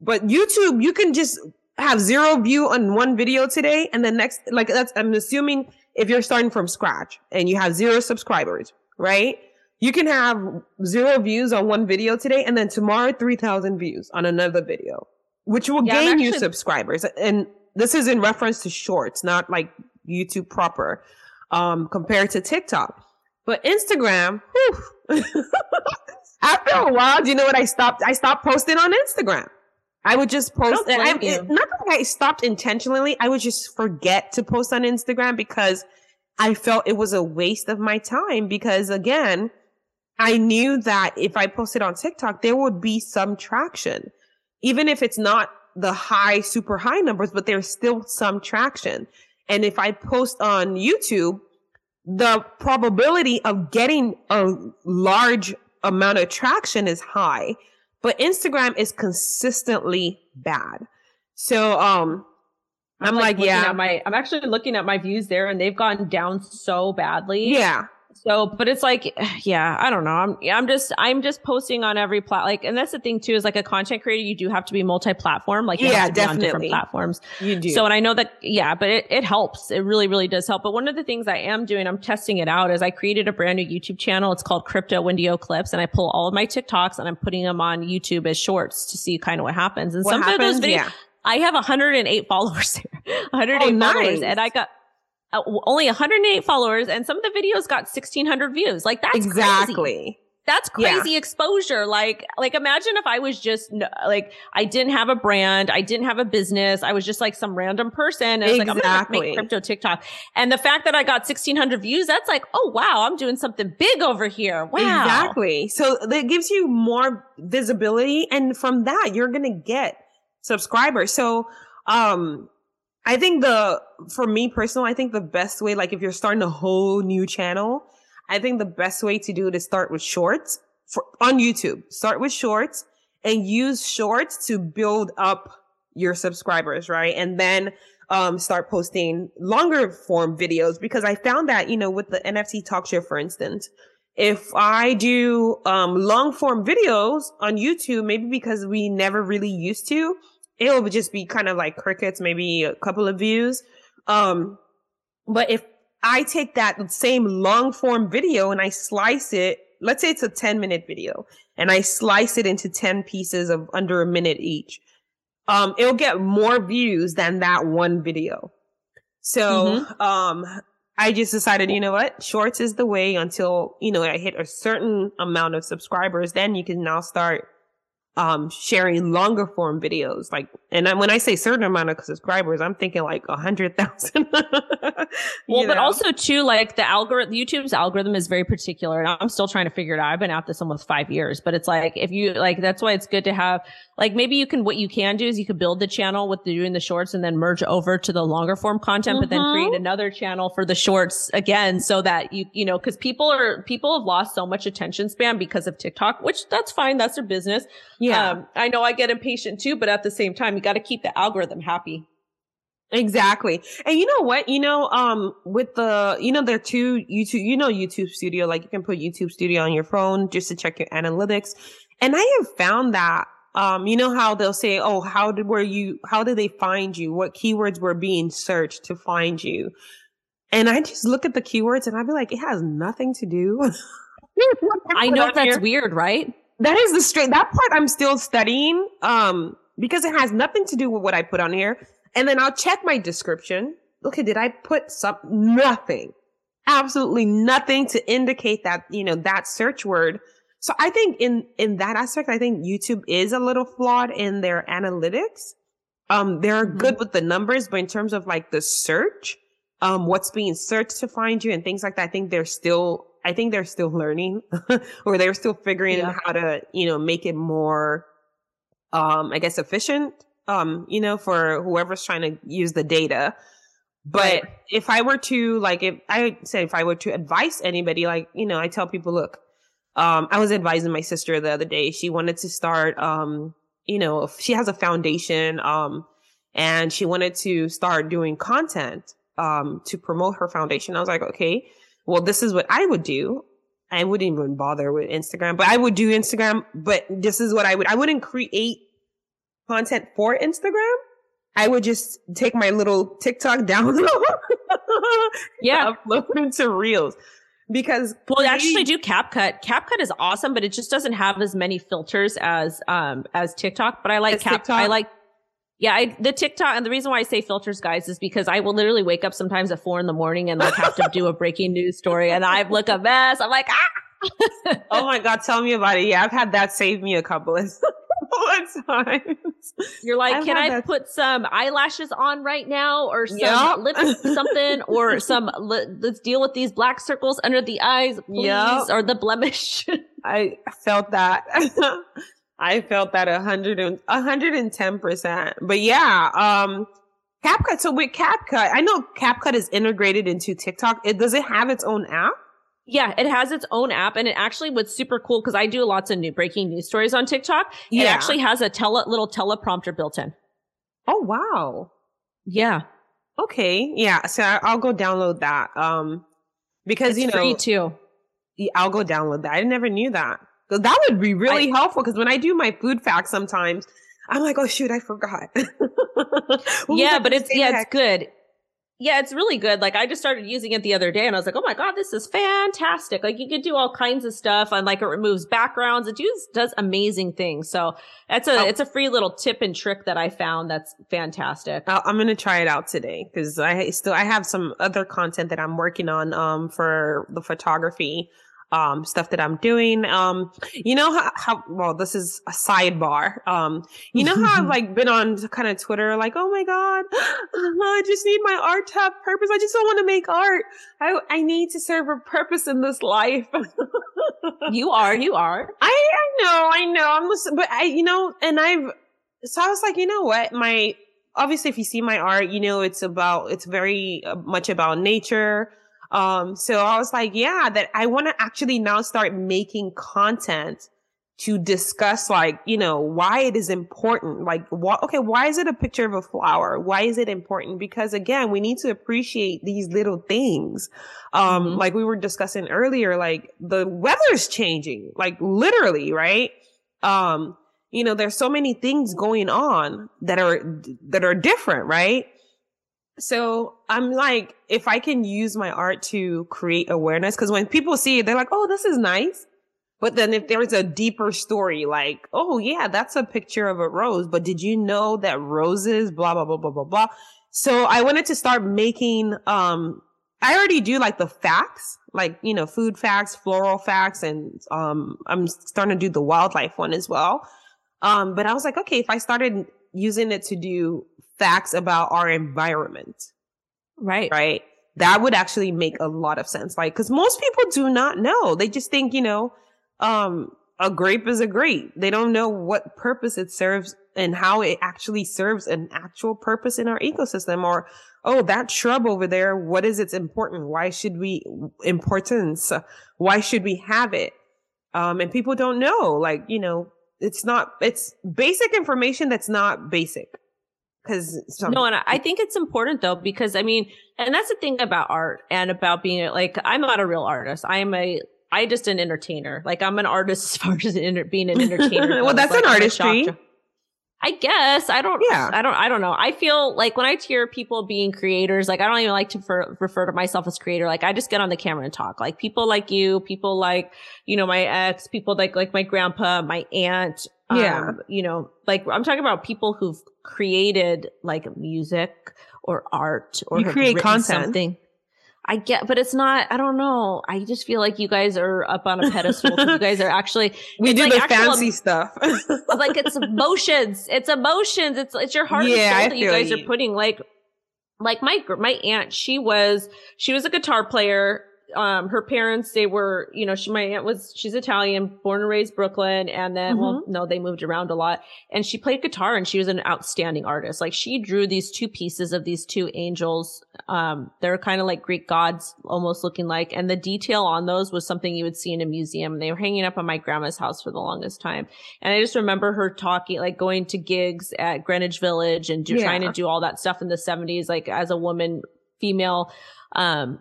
but YouTube, you can just have zero view on one video today and the next, like that's, I'm assuming if you're starting from scratch and you have zero subscribers, right? You can have zero views on one video today and then tomorrow 3000 views on another video, which will yeah, gain actually- you subscribers. And this is in reference to shorts, not like YouTube proper, um, compared to TikTok. But Instagram, after a while, do you know what I stopped? I stopped posting on Instagram. I would just post. I, I, it, not that I stopped intentionally. I would just forget to post on Instagram because I felt it was a waste of my time. Because again, I knew that if I posted on TikTok, there would be some traction, even if it's not the high, super high numbers, but there's still some traction. And if I post on YouTube, the probability of getting a large amount of traction is high, but Instagram is consistently bad. So, um, I'm, I'm like, like yeah, my, I'm actually looking at my views there and they've gone down so badly. Yeah. So, but it's like, yeah, I don't know. I'm, I'm just, I'm just posting on every plat. Like, and that's the thing too, is like a content creator, you do have to be multi-platform. Like, yeah, definitely. different platforms. You do. So, and I know that, yeah, but it, it helps. It really, really does help. But one of the things I am doing, I'm testing it out is I created a brand new YouTube channel. It's called Crypto Wendy O Clips. And I pull all of my TikToks and I'm putting them on YouTube as shorts to see kind of what happens. And what some happens? of those videos, yeah. I have 108 followers there, 108 oh, nice. followers. And I got, uh, only 108 followers and some of the videos got 1600 views. Like that's exactly. Crazy. That's crazy yeah. exposure. Like, like imagine if I was just like, I didn't have a brand. I didn't have a business. I was just like some random person. And exactly. like, I'm to make crypto TikTok. And the fact that I got 1600 views, that's like, oh, wow, I'm doing something big over here. Wow. Exactly. So that gives you more visibility. And from that, you're to get subscribers. So, um, I think the, for me personally, I think the best way, like if you're starting a whole new channel, I think the best way to do it is start with shorts for, on YouTube. Start with shorts and use shorts to build up your subscribers, right? And then, um, start posting longer form videos because I found that, you know, with the NFT talk show, for instance, if I do, um, long form videos on YouTube, maybe because we never really used to, it will just be kind of like crickets, maybe a couple of views. Um, but if I take that same long form video and I slice it let's say it's a 10 minute video and I slice it into 10 pieces of under a minute each, um, it'll get more views than that one video. So, mm-hmm. um, I just decided, you know what? Shorts is the way until, you know, I hit a certain amount of subscribers. Then you can now start um sharing longer form videos like and when i say certain amount of subscribers i'm thinking like a hundred thousand well know? but also too like the algorithm youtube's algorithm is very particular and i'm still trying to figure it out i've been at this almost five years but it's like if you like that's why it's good to have like maybe you can what you can do is you could build the channel with the, doing the shorts and then merge over to the longer form content mm-hmm. but then create mm-hmm. another channel for the shorts again so that you you know because people are people have lost so much attention span because of tiktok which that's fine that's their business yeah. Um, I know I get impatient too, but at the same time, you got to keep the algorithm happy. Exactly. And you know what? You know, um, with the, you know, there are two YouTube, you know, YouTube Studio, like you can put YouTube Studio on your phone just to check your analytics. And I have found that, um, you know how they'll say, oh, how did, were you, how did they find you? What keywords were being searched to find you? And I just look at the keywords and I'd be like, it has nothing to do. I know that's here. weird, right? that is the straight that part I'm still studying um because it has nothing to do with what I put on here. And then I'll check my description. Okay, did I put some nothing? Absolutely nothing to indicate that, you know, that search word. So I think in in that aspect, I think YouTube is a little flawed in their analytics. Um, they're mm-hmm. good with the numbers, but in terms of like the search, um, what's being searched to find you and things like that, I think they're still I think they're still learning or they're still figuring yeah. out how to, you know, make it more, um, I guess efficient, um, you know, for whoever's trying to use the data. But right. if I were to like, if I say, if I were to advise anybody, like, you know, I tell people, look, um, I was advising my sister the other day. She wanted to start, um, you know, she has a foundation, um, and she wanted to start doing content, um, to promote her foundation. I was like, okay, well, this is what I would do. I wouldn't even bother with Instagram, but I would do Instagram. But this is what I would, I wouldn't create content for Instagram. I would just take my little TikTok download. yeah. Upload into reels because well, actually do CapCut. CapCut is awesome, but it just doesn't have as many filters as, um, as TikTok, but I like Cap, TikTok? I like yeah, I, the TikTok and the reason why I say filters, guys, is because I will literally wake up sometimes at four in the morning and like have to do a breaking news story, and I look a mess. I'm like, ah. oh my god, tell me about it. Yeah, I've had that save me a couple of times. You're like, I've can I that... put some eyelashes on right now, or some yep. lip something, or some? Let's deal with these black circles under the eyes, please, yep. or the blemish. I felt that. I felt that a hundred and a hundred and ten percent. But yeah, um, CapCut. So with CapCut, I know CapCut is integrated into TikTok. It does it have its own app? Yeah, it has its own app, and it actually was super cool because I do lots of new breaking news stories on TikTok. Yeah. It actually has a tele little teleprompter built in. Oh wow! Yeah. Okay. Yeah. So I'll go download that. Um, because it's you know, free too. I'll go download that. I never knew that. So that would be really I, helpful because when I do my food facts sometimes, I'm like, oh shoot, I forgot. yeah, but it's yeah, it's good. Yeah, it's really good. Like I just started using it the other day and I was like, oh my God, this is fantastic. Like you can do all kinds of stuff and like it removes backgrounds. It does, does amazing things. So that's a, oh. it's a free little tip and trick that I found. That's fantastic. i am going to try it out today because I still, I have some other content that I'm working on, um, for the photography um, stuff that I'm doing. Um, you know how, how, well, this is a sidebar. Um, you know how I've like been on kind of Twitter, like, oh my God, I just need my art to have purpose. I just don't want to make art. I, I need to serve a purpose in this life. you are, you are. I, I know, I know. I'm listening, but I, you know, and I've, so I was like, you know what? My, obviously, if you see my art, you know, it's about, it's very uh, much about nature um, so I was like, yeah, that I want to actually now start making content to discuss like, you know, why it is important. Like, what, okay, why is it a picture of a flower? Why is it important? Because again, we need to appreciate these little things. Um, mm-hmm. like we were discussing earlier, like the weather's changing, like literally, right? Um, you know, there's so many things going on that are, that are different, right? So I'm like, if I can use my art to create awareness, because when people see it, they're like, oh, this is nice. But then if there's a deeper story, like, oh yeah, that's a picture of a rose, but did you know that roses, blah, blah, blah, blah, blah, blah. So I wanted to start making, um, I already do like the facts, like, you know, food facts, floral facts, and, um, I'm starting to do the wildlife one as well. Um, but I was like, okay, if I started using it to do facts about our environment, right, right, that would actually make a lot of sense. Like, cause most people do not know. They just think, you know, um, a grape is a grape. They don't know what purpose it serves and how it actually serves an actual purpose in our ecosystem or, oh, that shrub over there, what is its important? Why should we importance? Why should we have it? Um, and people don't know, like, you know, it's not, it's basic information that's not basic. Cause some- no, and I think it's important though, because I mean, and that's the thing about art and about being like, I'm not a real artist. I am a I just an entertainer. Like I'm an artist as far as being an entertainer. well, that's like, an artistry. I guess I don't. Yeah. I don't. I don't know. I feel like when I hear people being creators, like I don't even like to for, refer to myself as creator. Like I just get on the camera and talk. Like people like you, people like you know my ex, people like like my grandpa, my aunt. Yeah. Um, you know, like I'm talking about people who've created like music or art or you create content. something. I get, but it's not, I don't know. I just feel like you guys are up on a pedestal. you guys are actually, we do like the fancy stuff. like it's emotions. It's emotions. It's, it's your heart yeah, and soul that you guys you. are putting like, like my, my aunt, she was, she was a guitar player um her parents they were you know she my aunt was she's italian born and raised brooklyn and then mm-hmm. well no they moved around a lot. And she played guitar and she was an outstanding artist. Like she drew these two pieces of these two angels um they're kind of like greek gods almost looking like. And the detail on those was something you would see in a museum. They were hanging up on my grandma's house for the longest time. And i just remember her talking like going to gigs at greenwich village and do, yeah. trying to do all that stuff in the 70s like as a woman female um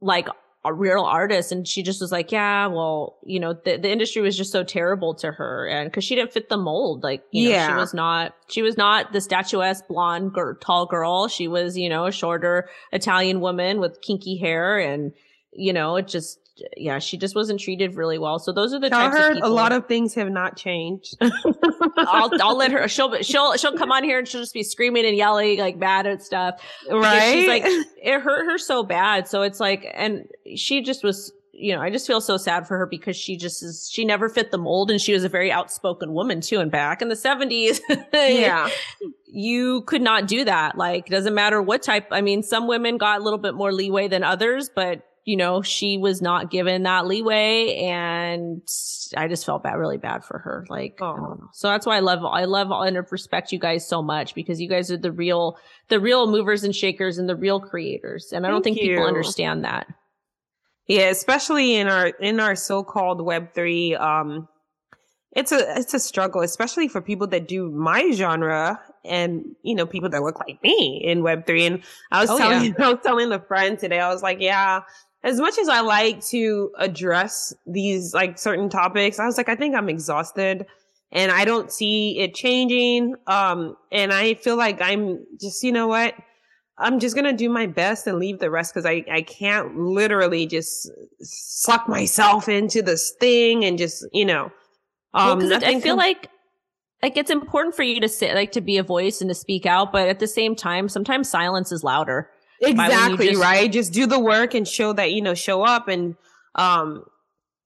like a real artist. And she just was like yeah well you know the, the industry was just so terrible to her. And because she didn't fit the mold. Like you know, yeah. she was not she was not the statuesque blonde girl, tall girl. She was you know a shorter italian woman with kinky hair. And you know it just yeah, she just wasn't treated really well. So those are the Tell types her of people. A lot of things have not changed. I'll I'll let her. She'll she'll she'll come on here and she'll just be screaming and yelling like mad at stuff. Right? She's like it hurt her so bad. So it's like, and she just was. You know, I just feel so sad for her because she just is. She never fit the mold, and she was a very outspoken woman too. And back in the seventies, yeah, you could not do that. Like, doesn't matter what type. I mean, some women got a little bit more leeway than others, but you know, she was not given that leeway and I just felt bad, really bad for her. Like, oh. so that's why I love, I love and respect you guys so much because you guys are the real, the real movers and shakers and the real creators. And I don't think you. people understand that. Yeah, especially in our, in our so-called web three, um, it's a, it's a struggle, especially for people that do my genre and, you know, people that look like me in web three. And I was oh, telling, yeah. I was telling the friend today, I was like, yeah, as much as I like to address these like certain topics, I was like, I think I'm exhausted and I don't see it changing. Um, and I feel like I'm just, you know what? I'm just going to do my best and leave the rest because I, I can't literally just suck myself into this thing and just, you know, um, well, I feel like like it's important for you to sit like to be a voice and to speak out, but at the same time, sometimes silence is louder. Exactly, just, right? Just do the work and show that, you know, show up and um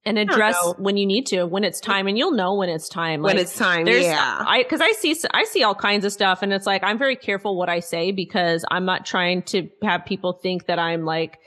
and address when you need to when it's time and you'll know when it's time like, when it's time there's yeah i because i see i see all kinds of stuff and it's like i'm very careful what i say because i'm not trying to have people think that i'm like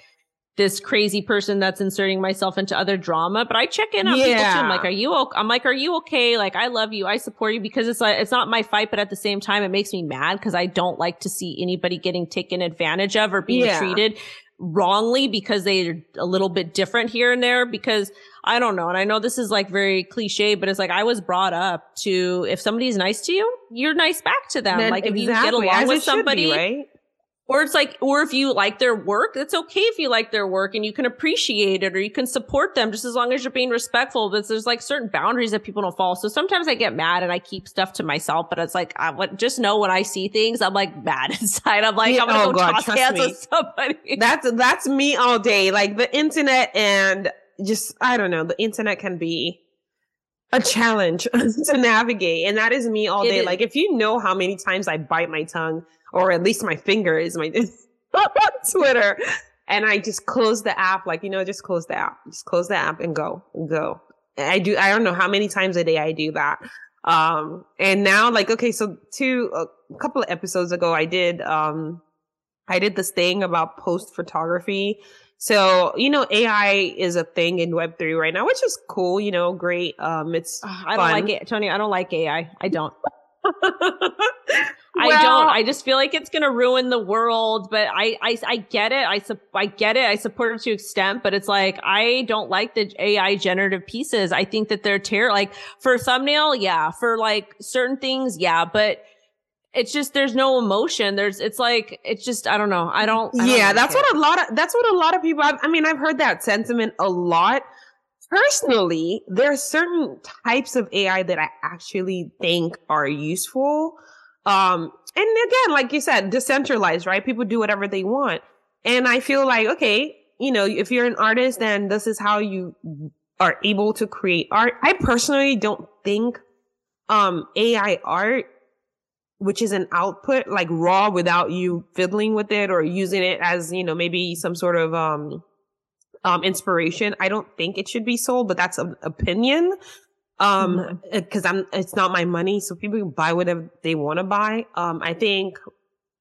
this crazy person that's inserting myself into other drama, but I check in on yeah. people too. I'm like, are you okay? I'm like, are you okay? Like, I love you. I support you because it's like, it's not my fight, but at the same time, it makes me mad because I don't like to see anybody getting taken advantage of or being yeah. treated wrongly because they're a little bit different here and there because I don't know. And I know this is like very cliche, but it's like I was brought up to if somebody's nice to you, you're nice back to them. Then like if exactly, you get along with somebody, be, right? Or it's like, or if you like their work, it's okay if you like their work and you can appreciate it or you can support them just as long as you're being respectful. But there's like certain boundaries that people don't follow. So sometimes I get mad and I keep stuff to myself, but it's like, I would just know when I see things, I'm like mad inside. I'm like, yeah, I'm gonna oh go God, toss hands me. with somebody. That's, that's me all day. Like the internet and just, I don't know, the internet can be a challenge to navigate. And that is me all It day. is. Like if you know how many times I bite my tongue, or at least my finger is my Twitter, and I just close the app, like, you know, just close the app. Just close the app and go. Go. I do I don't know how many times a day I do that. Um and now like okay, so two a couple of episodes ago I did um I did this thing about post photography. So, you know, AI is a thing in Web3 right now, which is cool, you know, great. Um it's I don't like it, Tony. I don't like AI. I don't. I don't. I just feel like it's going to ruin the world. But I, I, I get it. I, sup- I get it. I support it to extent. But it's like I don't like the AI generative pieces. I think that they're terrible. Like for thumbnail, yeah. For like certain things, yeah. But it's just there's no emotion. There's. It's like it's just I don't know. I don't. I don't yeah, that's what a lot of that's what a lot of people. I've, I mean, I've heard that sentiment a lot. Personally, there are certain types of AI that I actually think are useful. Um, and again, like you said, decentralized, right? People do whatever they want, and I feel like okay, you know, if you're an artist, then this is how you are able to create art. I personally don't think um AI art which is an output like raw without you fiddling with it or using it as you know maybe some sort of um um inspiration. I don't think it should be sold but that's an opinion. Um because i'm it's not my money so people can buy whatever they want to buy. Um i think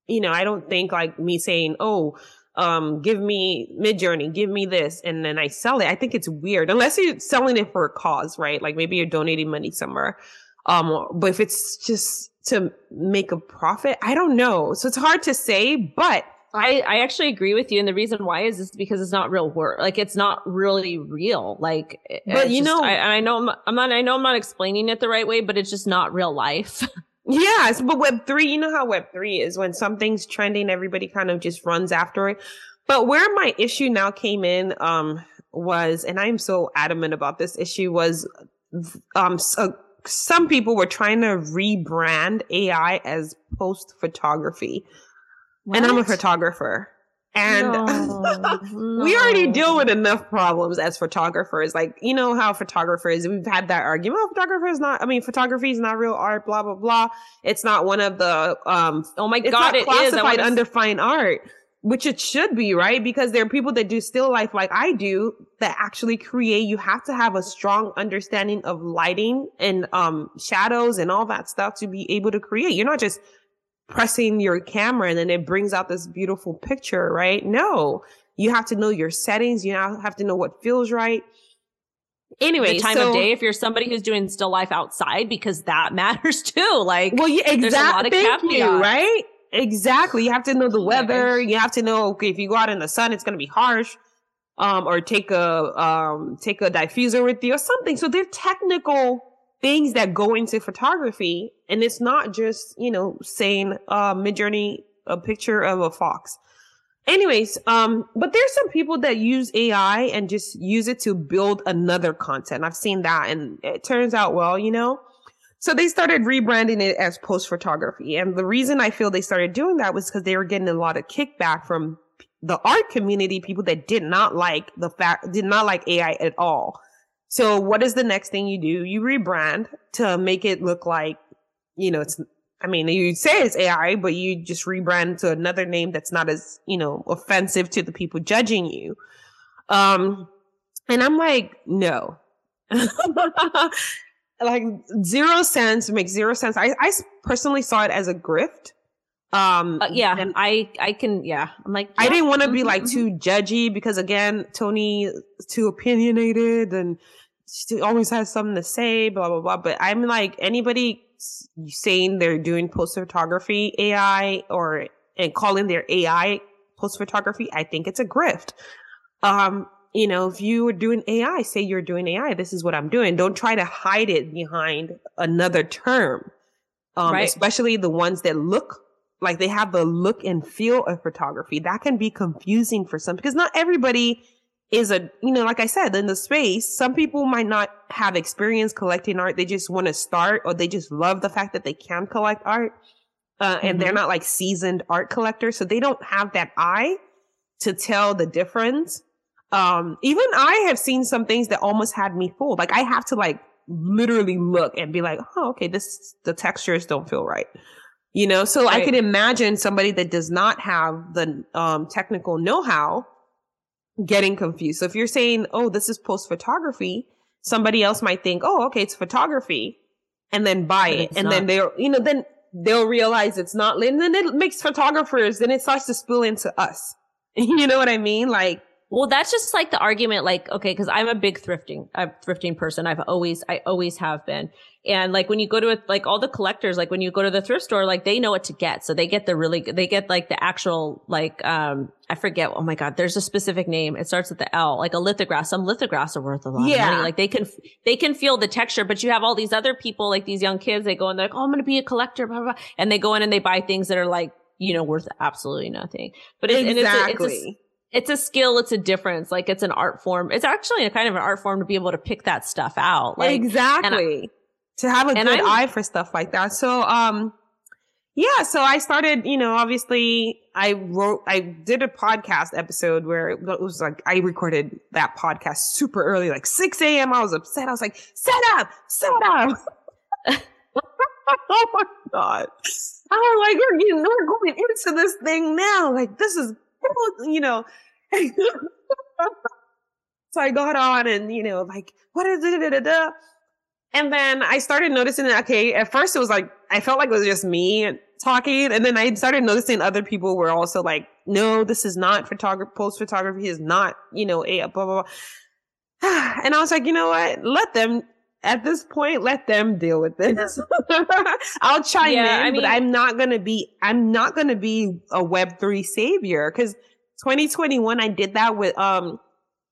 you know i don't think like me saying oh um give me Midjourney give me this and then i sell it. I think it's weird. Unless you're selling it for a cause right? Like maybe you're donating money somewhere. Um but if it's just to make a profit i don't know so it's hard to say but I, I actually agree with you. And the reason why is is because it's not real work. Like it's not really real. Like, But you just- know- I, I know I'm not, I'm not, I know I'm not explaining it the right way, but it's just not real life. yes but web 3 you know how web 3 is when something's trending everybody kind of just runs after it but where my issue now came in um was and i'm so adamant about this issue was um so some people were trying to rebrand ai as post photography and i'm a photographer and No, we already deal with enough problems as photographers. Like, you know how photographers, we've had that argument. Oh, photographer is not, I mean, photography is not real art, blah, blah, blah. It's not one of the, um, Oh my it's god, not it is. I classified under fine art, which it should be, right? Because there are people that do still life like I do that actually create. You have to have a strong understanding of lighting and, um, shadows and all that stuff to be able to create. You're not just pressing your camera and then it brings out this beautiful picture, right? No, you have to know your settings. You now have to know what feels right. Anyway, the time so, of day if you're somebody who's doing still life outside because that matters too. Like, Well, yeah, There's a lot exactly. of you, right? Exactly. You have to know the weather. You have to know okay, if you go out in the sun, it's going to be harsh. Um, or take a um take a diffuser with you or something. So there are technical things that go into photography, and it's not just you know saying uh Midjourney a picture of a fox. Anyways, um, but there's some people that use AI and just use it to build another content. I've seen that, and it turns out well, you know. So they started rebranding it as post photography. And the reason I feel they started doing that was because they were getting a lot of kickback from the art community, people that did not like the fact, did not like AI at all. So what is the next thing you do? You rebrand to make it look like, you know, it's, I mean, you say it's AI, but you just rebrand to another name that's not as, you know, offensive to the people judging you. Um, and I'm like, no. like zero sense makes zero sense. I, I personally saw it as a grift. Um, uh, yeah, and I, I can, yeah. I'm like, I didn't want to be mhm, like too judgy because again, Tony too opinionated and she always has something to say, blah blah blah. But I'm like anybody saying they're doing post photography AI or and calling their AI post photography, I think it's a grift. Um, you know, if you are doing AI, say you're doing AI. This is what I'm doing. Don't try to hide it behind another term. Um, Right. especially the ones that look like they have the look and feel of photography. That can be confusing for some because not everybody is a, you know, like I said, in the space, some people might not have experience collecting art. They just want to start or they just love the fact that they can collect art. Uh, and they're Mhm. not like seasoned art collectors. So they don't have that eye to tell the difference. Um, even I have seen some things that almost had me fooled. Like I have to like literally look and be like, oh, okay, this the textures don't feel right. You know, so right. I could imagine somebody that does not have the um, technical know-how getting confused. So if you're saying, oh, this is post photography, somebody else might think, oh, okay, it's photography and then buy but it. And not. then they'll, you know, then they'll realize it's not, and then it makes photographers, then it starts to spill into us. You know what I mean? Like, well, that's just like the argument, like, okay, cause I'm a big thrifting, a thrifting person. I've always, I always have been. And like when you go to it, like all the collectors, like when you go to the thrift store, like they know what to get. So they get the really, they get like the actual, like, um, I forget. Oh my God. There's a specific name. It starts with the L, like a lithograph. Some lithographs are worth a lot yeah. of money. Like they can, they can feel the texture, but you have all these other people, like these young kids, they go and they're like, Oh, I'm going to be a collector, blah, blah, blah. And they go in and they buy things that are like, you know, worth absolutely nothing. But it's, exactly. it's, a, it's a, it's a skill. It's a difference. Like it's an art form. It's actually a kind of an art form to be able to pick that stuff out. Like exactly to have a good I'm, eye for stuff like that. So, um, yeah, so I started, you know, obviously I wrote, I did a podcast episode where it was like, I recorded that podcast super early, like 6 a.m. I was upset. I was like, set up, set up. oh my God. I was like, we're getting, we're going into this thing now. Like, this is, you know. so I got on and, you know, like, what is it? And then I started noticing okay, at first it was like, I felt like it was just me talking. And then I started noticing other people were also like, no, this is not photography, post photography is not, you know, a blah, blah, blah. And I was like, you know what? Let them, at this point, let them deal with this. I'll chime yeah, in, I mean, but I'm not going to be, I'm not to be a web3 savior because 2021, I did that with, um,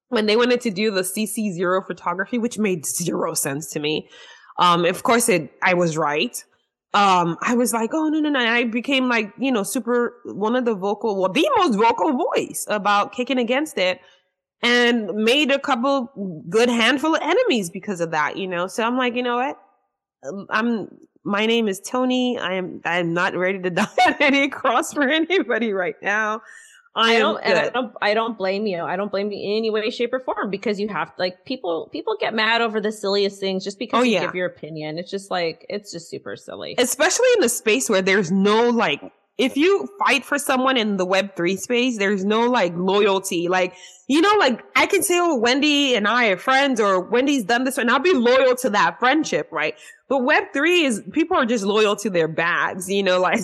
when they wanted to do the CC zero photography, which made zero sense to me. Um, of course it, I was right. Um, I was like, oh, no, no, no. I became like, you know, super, one of the vocal, well, the most vocal voice about kicking against it and made a couple good handful of enemies because of that, you know? So I'm like, you know what? Um, I'm, my name is Tony. I am, I'm not ready to die on any cross for anybody right now. I, I don't, and I don't, I don't blame you. I don't blame you in any way, shape, or form because you have like people, people get mad over the silliest things just because oh, you yeah. give your opinion. It's just like, it's just super silly. Especially in a space where there's no like, if you fight for someone in the web three space, there's no like loyalty. Like, you know, like I can say, oh, Wendy and I are friends or Wendy's done this and I'll be loyal to that friendship, right? But web three is people are just loyal to their bags, you know, like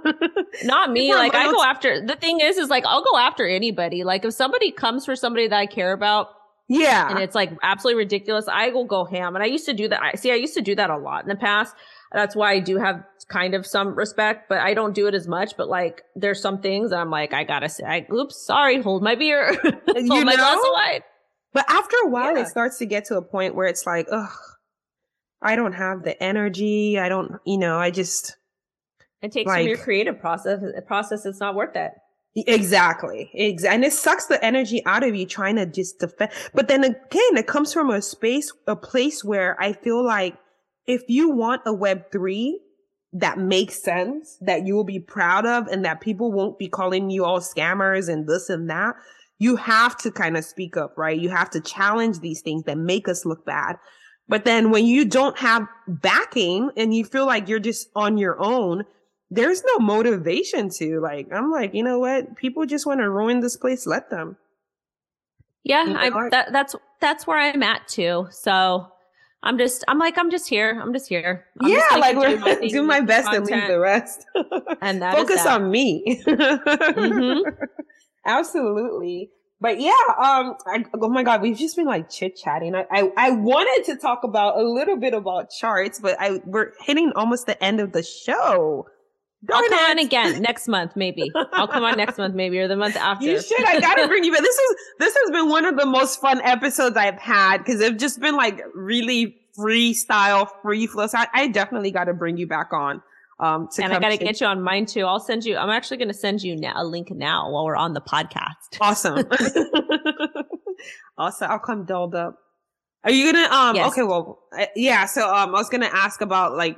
not me. Like I go after the thing is, is like I'll go after anybody. Like if somebody comes for somebody that I care about, yeah, and it's like absolutely ridiculous, I will go ham. And I used to do that. I see, I used to do that a lot in the past. That's why I do have kind of some respect, but I don't do it as much. But like, there's some things I'm like, I gotta say, I, oops, sorry, hold my beer, hold you my know? glass of wine. But after a while, yeah. it starts to get to a point where it's like, ugh, I don't have the energy. I don't, you know, I just. It takes like, from your creative process. Process, it's not worth it. Exactly. Exactly. And it sucks the energy out of you trying to just defend. But then again, it comes from a space, a place where I feel like if you want a web three that makes sense, that you will be proud of and that people won't be calling you all scammers and this and that, you have to kind of speak up, right? You have to challenge these things that make us look bad. But then when you don't have backing and you feel like you're just on your own, there's no motivation to like, I'm like, you know what? People just want to ruin this place. Let them. Yeah, you know, I, that, that's, that's where I'm at too. So I'm just, I'm like, I'm just here. I'm just here. I'm yeah, just like do my, do my best content. and leave the rest. and that focus on me. mm-hmm. Absolutely. But yeah, um, I, oh my God, we've just been like chit chatting. I, I, I, wanted to talk about a little bit about charts, but I, we're hitting almost the end of the show. Darn I'll come it. on again next month, maybe. I'll come on next month, maybe, or the month after. You should. I gotta bring you back. This is this has been one of the most fun episodes I've had because they've just been like really freestyle, free flow. So I, I definitely got to bring you back on. Um, and I got to get you on mine too. I'll send you. I'm actually to send you now, a link now while we're on the podcast. Awesome. awesome. I'll come dolled up. Are you gonna? Um. Yes. Okay. Well. Yeah. So um, I was gonna ask about like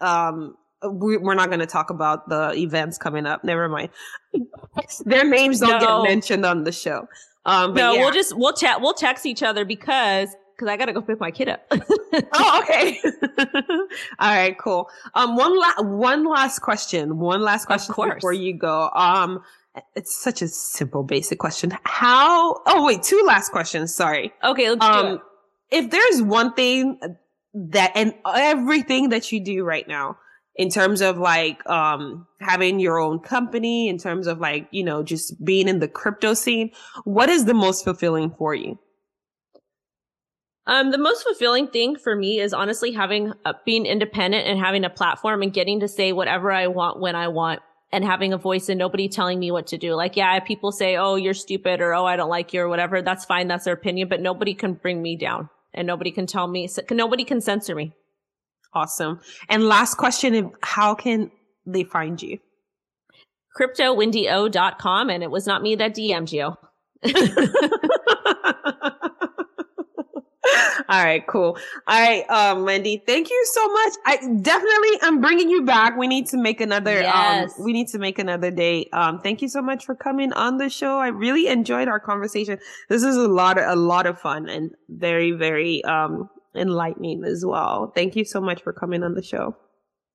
um we, are not going to talk about the events coming up. Never mind. Their names don't no. get mentioned on the show. Um, no, yeah. we'll just we'll chat. We'll text each other because because I gotta go pick my kid up. oh, okay. All right, cool. Um, one last one last question. One last question before you go. Um, it's such a simple, basic question. How? Oh, wait, two last questions. Sorry. Okay, um. If there's one thing that and everything that you do right now in terms of like um having your own company in terms of like you know just being in the crypto scene what is the most fulfilling for you um, the most fulfilling thing for me is honestly having uh, being independent and having a platform and getting to say whatever I want when I want and having a voice and nobody telling me what to do. Like, yeah, people say, "Oh, you're stupid," or "Oh, I don't like you," or whatever. That's fine. That's their opinion, but nobody can bring me down and nobody can tell me. Nobody can censor me. Awesome. And last question: How can they find you? CryptoWendyO.com, and it was not me that DM'd you. All right, cool. All right, um, Wendy, thank you so much. I definitely I'm bringing you back. We need to make another. Um, yes. Um, we need to make another date. Um, thank you so much for coming on the show. I really enjoyed our conversation. This is a lot of a lot of fun and very very um enlightening as well. Thank you so much for coming on the show.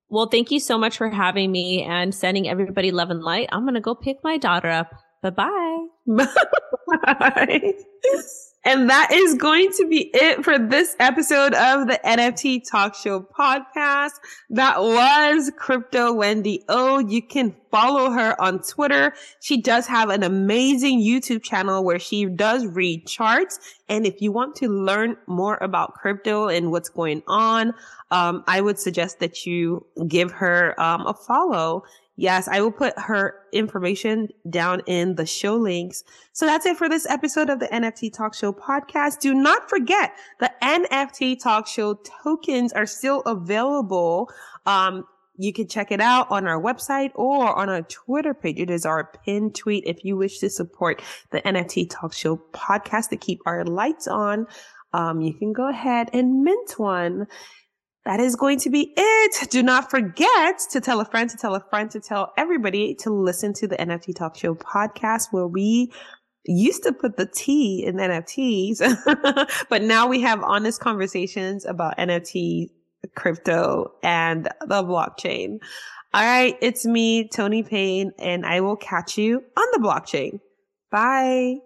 Well, thank you so much for having me and sending everybody love and light. I'm gonna go pick my daughter up. Bye-bye. Bye. And that is going to be it for this episode of the NFT Talk Show podcast. That was Crypto Wendy O. You can follow her on Twitter. She does have an amazing YouTube channel where she does read charts. And if you want to learn more about crypto and what's going on, um, I would suggest that you give her um, a follow. Yes, I will put her information down in the show links. So that's it for this episode of the NFT Talk Show podcast. Do not forget the NFT Talk Show tokens are still available. Um, you can check it out on our website or on our Twitter page. It is our pinned tweet if you wish to support the NFT Talk Show podcast to keep our lights on. Um, you can go ahead and mint one that is going to be it. Do not forget to tell a friend, to tell a friend, to tell everybody to listen to the NFT Talk Show podcast where we used to put the T in NFTs, but now we have honest conversations about NFT, crypto, and the blockchain. All right. It's me, Tony Payne, and I will catch you on the blockchain. Bye.